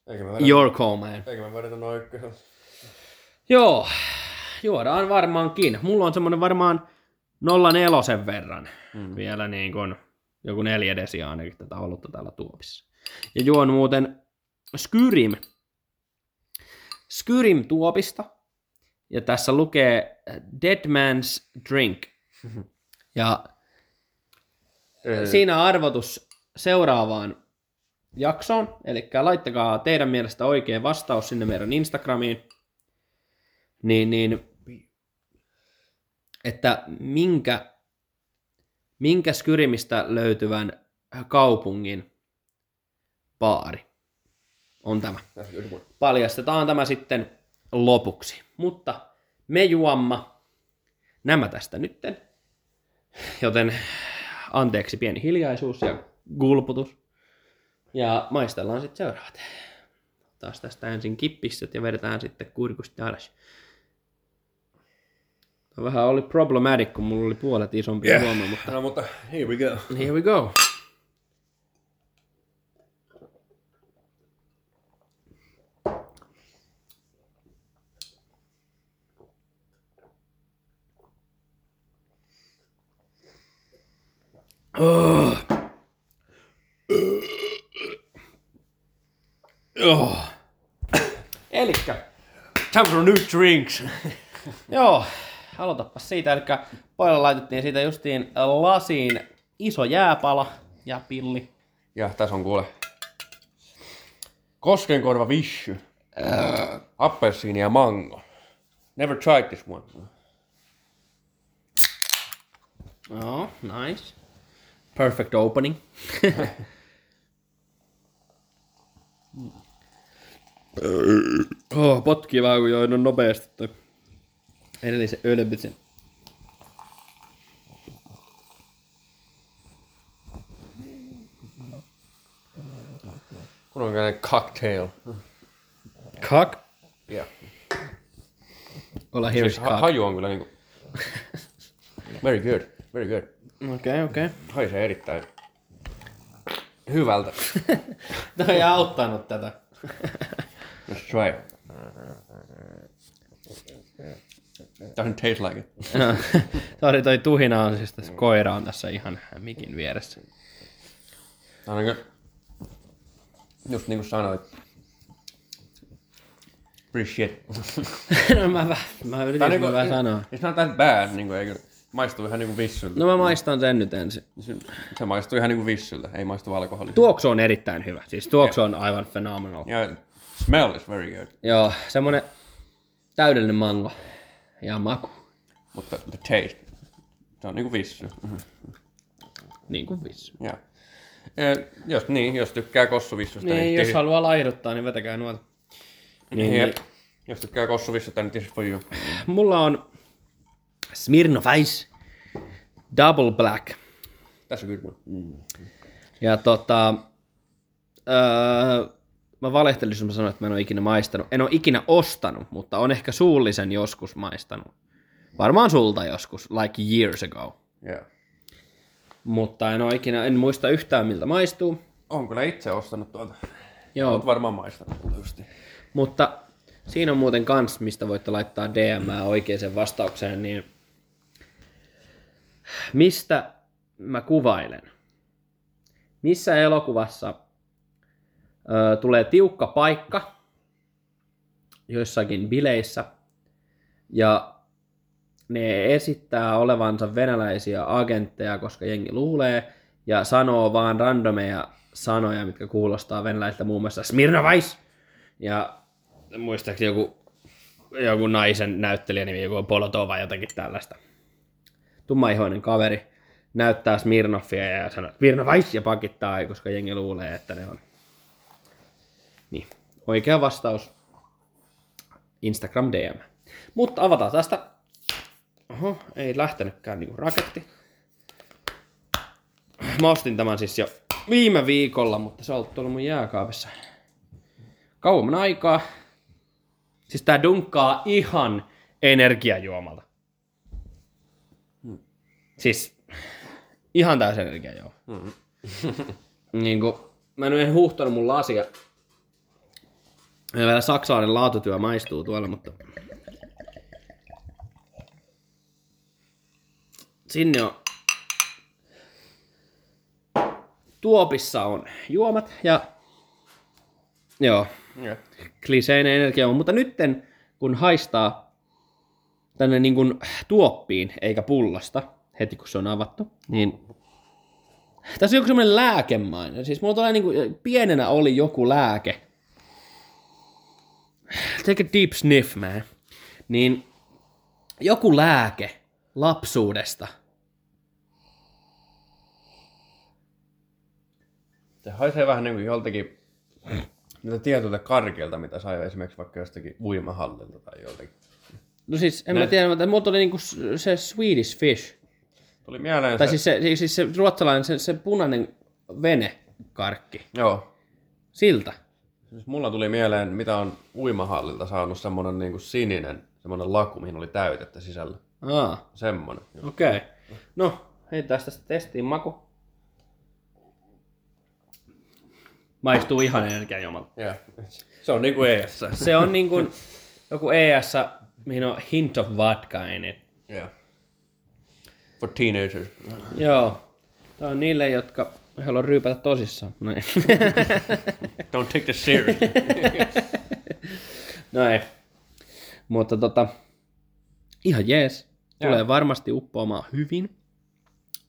Eikä me vedä, Your call, man. eikä me vedetä noin ykkösellä. Joo, juodaan varmaankin. Mulla on semmonen varmaan 04 verran mm. vielä niin kuin joku neljä desiä ainakin tätä olutta täällä tuopissa. Ja juon muuten Skyrim. Skyrim tuopista. Ja tässä lukee Dead Man's Drink. Ja Ei. siinä arvotus seuraavaan jaksoon. Eli laittakaa teidän mielestä oikea vastaus sinne meidän Instagramiin. Niin, niin että minkä, minkä Skyrimistä löytyvän kaupungin baari on tämä. Paljastetaan tämä sitten lopuksi. Mutta me juomma nämä tästä nytten. Joten anteeksi pieni hiljaisuus ja gulputus. Ja maistellaan sitten seuraavat. Taas tästä ensin kippisset ja vedetään sitten kurkusta alas. Tämä vähän oli problematic, kun mulla oli puolet isompi yeah. Huoma, mutta No mutta here we go. here we go. Oh. Oh. Elikkä, Time for new drinks. Joo, aloitapa siitä. Eli pojalla laitettiin siitä justiin lasiin iso jääpala ja pilli. Ja tässä on kuule Koskenkorva vishy. Appelsiini ja mango. Never tried this one. Joo, nice. Perfect opening. oh, potkii vähän kun join nopeasti toi edellisen ölbitsen. Punakainen cocktail. Cock. Yeah. Olla here's Siis ha- haju on kyllä niinku... Very good, very good. Okei, okei. Haisee erittäin hyvältä. Tämä ei auttanut tätä. Let's try. Doesn't taste like it. Sori, toi tuhina on siis tässä koira on tässä ihan mikin vieressä. Niinku... Just niinku sanoit. Pretty shit. no mä, mä yritin on niinku, vähän sanoa. It's not that bad, niinku eikö... Maistuu ihan niinku vissyltä. No mä maistan sen nyt ensin. Se, se maistuu ihan niinku vissyltä, ei maistu alkoholilta. Tuoksu on erittäin hyvä. Siis tuoksu on aivan phenomenal. Ja smell is very good. Joo, semmonen täydellinen mango. Ja maku. Mutta the taste, se on niinku vissy. Niin kuin vissu. Ja. Ja, jos niin, jos tykkää kossuvissusta, Niin, niin, jos this- haluaa laihduttaa, niin vetäkää nuota. niin, niin. jep. jos tykkää kossuvissusta, niin this is for you. Mulla on Smirnoff Ice Double Black. Tässä on good one. Ja tota, öö, mä valehtelin, jos mä sanoin, että mä en ole ikinä maistanut. En ole ikinä ostanut, mutta on ehkä suullisen joskus maistanut. Varmaan sulta joskus, like years ago. Yeah. Mutta en ole ikinä, en muista yhtään miltä maistuu. On kyllä itse ostanut tuolta. Joo, Olet varmaan maistanut tuolta mutta siinä on muuten kans, mistä voitte laittaa DM oikeaan vastaukseen, niin mistä mä kuvailen? Missä elokuvassa ö, tulee tiukka paikka joissakin bileissä ja ne esittää olevansa venäläisiä agentteja, koska jengi luulee ja sanoo vaan randomeja sanoja, mitkä kuulostaa venäläisiltä muun muassa Smirnovais ja muistaakseni joku, joku naisen näyttelijä nimi, joku Polotova jotakin tällaista. Tummaihoinen kaveri näyttää Smirnoffia ja sanoo Smirnovais ja pakittaa, koska jengi luulee, että ne on. Niin, oikea vastaus. Instagram DM. Mutta avataan tästä. Oho, ei lähtenytkään niinku raketti. Mä ostin tämän siis jo viime viikolla, mutta se on ollut mun jääkaapissa kauemman aikaa. Siis tää dunkkaa ihan energiajuomalta. Siis ihan täys energiajuoma. niin kuin, mä en huhtonut mun lasia. Ja vielä saksalainen laatutyö maistuu tuolla, mutta... Sinne on... Tuopissa on juomat ja... Joo, Yeah. kliseinen energiajuoma, mutta nytten kun haistaa tänne niin kuin tuoppiin eikä pullasta heti kun se on avattu, niin tässä on joku semmoinen lääkemainen. Siis mulla tulee niin kuin, pienenä oli joku lääke. Take a deep sniff, man. Niin joku lääke lapsuudesta. Se haisee vähän niin kuin joltakin niiltä tietyiltä karkeilta, mitä sai esimerkiksi vaikka jostakin uimahallilta tai joltakin. No siis, en Ne- mä tiedä, mutta mulla tuli niinku se Swedish fish. Tuli mieleen Tai se... siis se, siis- siis se ruotsalainen, se, se punainen venekarkki. Joo. Siltä. Siis mulla tuli mieleen, mitä on uimahallilta saanut semmonen niinku sininen, semmonen laku, mihin oli täytettä sisällä. Aa, Semmonen. okei. Okay. No, heitetään tästä testiin maku. Maistuu ihan energiajuomalta. Yeah. Se on niinku ES. Se on niin kuin joku ES, mihin on hint of vodka in it. Yeah. For teenagers. Joo. Tämä on niille, jotka haluaa ryypätä tosissaan. Noin. Don't take this serious. no ei. Mutta tota, ihan jees. Tulee Joo. varmasti uppoamaan hyvin.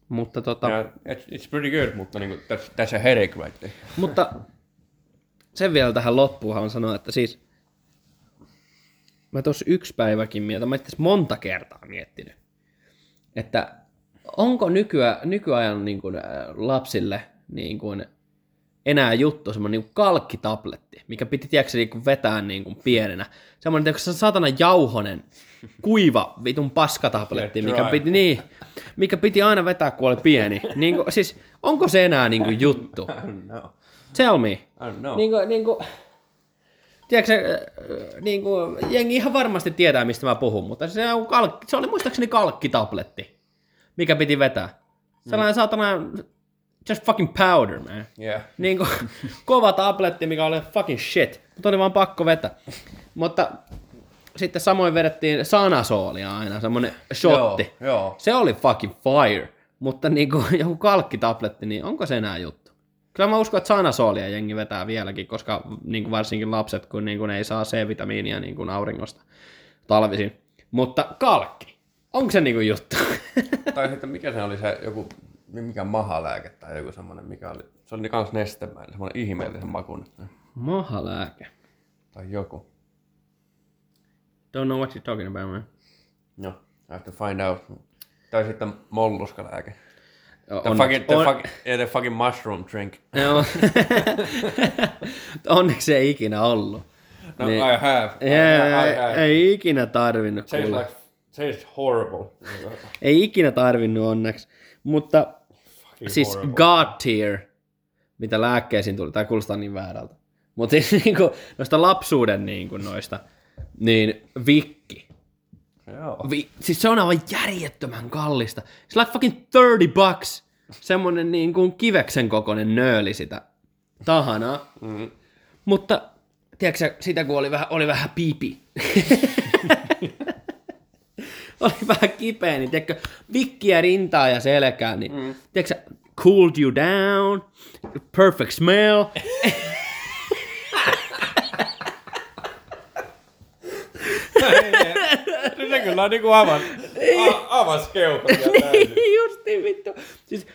Mutta tota, yeah, it's, it's pretty good, mutta niinku, that's, that's a headache right there. Mutta sen vielä tähän loppuun haluan sanoa, että siis mä tuossa yksi päiväkin mietin, mä itse monta kertaa miettinyt, että onko nykyä, nykyajan niin kuin, lapsille niin kuin, enää juttu, semmoinen niin kalkkitabletti, mikä piti tiedätkö, niin kuin vetää niin kuin pienenä. Semmoinen tiedätkö, se satana jauhonen, kuiva vitun paskatabletti, mikä piti, niin, mikä piti aina vetää, kun oli pieni. Niin kuin, siis, onko se enää niin kuin juttu? Tell me. I don't know. Niin kuin, niin kuin, tiedätkö, äh, niin kuin, jengi ihan varmasti tietää, mistä mä puhun, mutta se, on kalkki, se oli muistaakseni kalkkitabletti, mikä piti vetää. Sellainen saatana, just fucking powder, man. Yeah. Niin kuin, kova tabletti, mikä oli fucking shit, mutta oli vaan pakko vetää. Mutta sitten samoin vedettiin sanasoolia aina, semmonen shotti. Joo, joo. Se oli fucking fire, mutta niin kuin, joku kalkkitabletti, niin onko se enää juttu? Kyllä mä uskon, että sanasoolia jengi vetää vieläkin, koska niin kuin varsinkin lapset, kun niin kuin ei saa C-vitamiinia niin kuin auringosta talvisin. Mutta kalkki, onko se niin kuin juttu? Tai sitten mikä se oli se joku, mikä mahalääke tai joku semmoinen, mikä oli, se oli kans nestemäinen, semmoinen ihmeellisen makun. Mahalääke. Tai joku. Don't know what you're talking about, man. No, I have to find out. Tai sitten molluskalääke. The On- fucking, the, on- fucking, yeah, the fucking mushroom drink. Joo. Onneksi ei ikinä ollut. No, Niin. I have. I, Yeah, I have. ei ikinä tarvinnut. Tastes like, tastes horrible. Ei ikinä tarvinnut onneksi. Mutta Fucking siis horrible. God tier, mitä lääkkeisiin tuli, tämä kuulostaa niin väärältä. Mutta siis niinku, noista lapsuuden niinku noista, niin vikki. Joo. Vi, siis se on aivan järjettömän kallista. It's like fucking 30 bucks. Semmonen niin kuin kiveksen kokoinen nööli sitä tahanaa. Mm. Mutta, tiedätkö sitä kun oli vähän, oli vähän pipi. oli vähän kipeä, niin tiedätkö, vikkiä rintaa ja selkää, niin mm. tiedätkö cooled you down, perfect smell. Se kyllä on niinku avas, a, avas keuhkot niin justi vittu. Siis,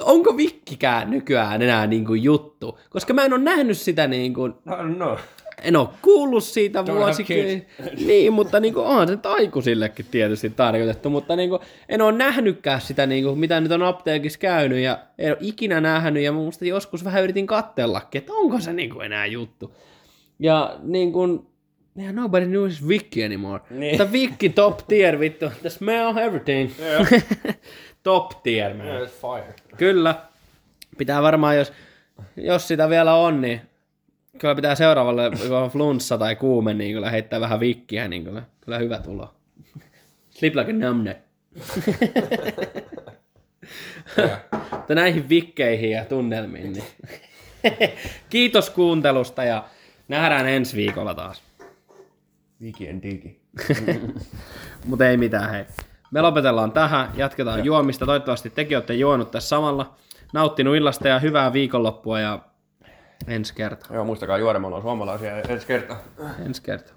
onko vikkikään nykyään enää niinku juttu? Koska mä en ole nähnyt sitä niinku, No, no. En ole kuullut siitä vuosikin. Niin, mutta niinku, onhan se aikuisillekin tietysti tarkoitettu, mutta niinku, en ole nähnytkään sitä, niinku, mitä nyt on apteekissa käynyt ja en ole ikinä nähnyt ja muista joskus vähän yritin kattellakin, että onko se niinku enää juttu. Ja niin kuin, yeah, nobody knows Vicky anymore. Niin. Mutta Vicky top tier, vittu. The smell everything. Joo. top tier, man. Yeah, fire. Kyllä. Pitää varmaan, jos, jos sitä vielä on, niin kyllä pitää seuraavalle, on flunssa tai kuume, niin kyllä heittää vähän vikkiä, niin kyllä, kyllä hyvä tulo. Sleep like a. Yeah. Mutta näihin vikkeihin ja tunnelmiin, niin kiitos kuuntelusta ja nähdään ensi viikolla taas. Viki and digi. Mutta ei mitään, hei. Me lopetellaan tähän, jatketaan juomista. Toivottavasti tekin olette juonut tässä samalla. Nauttinut illasta ja hyvää viikonloppua ja ensi kertaa. Joo, muistakaa juoda, me ollaan suomalaisia ensi kertaa. Ensi kertaa.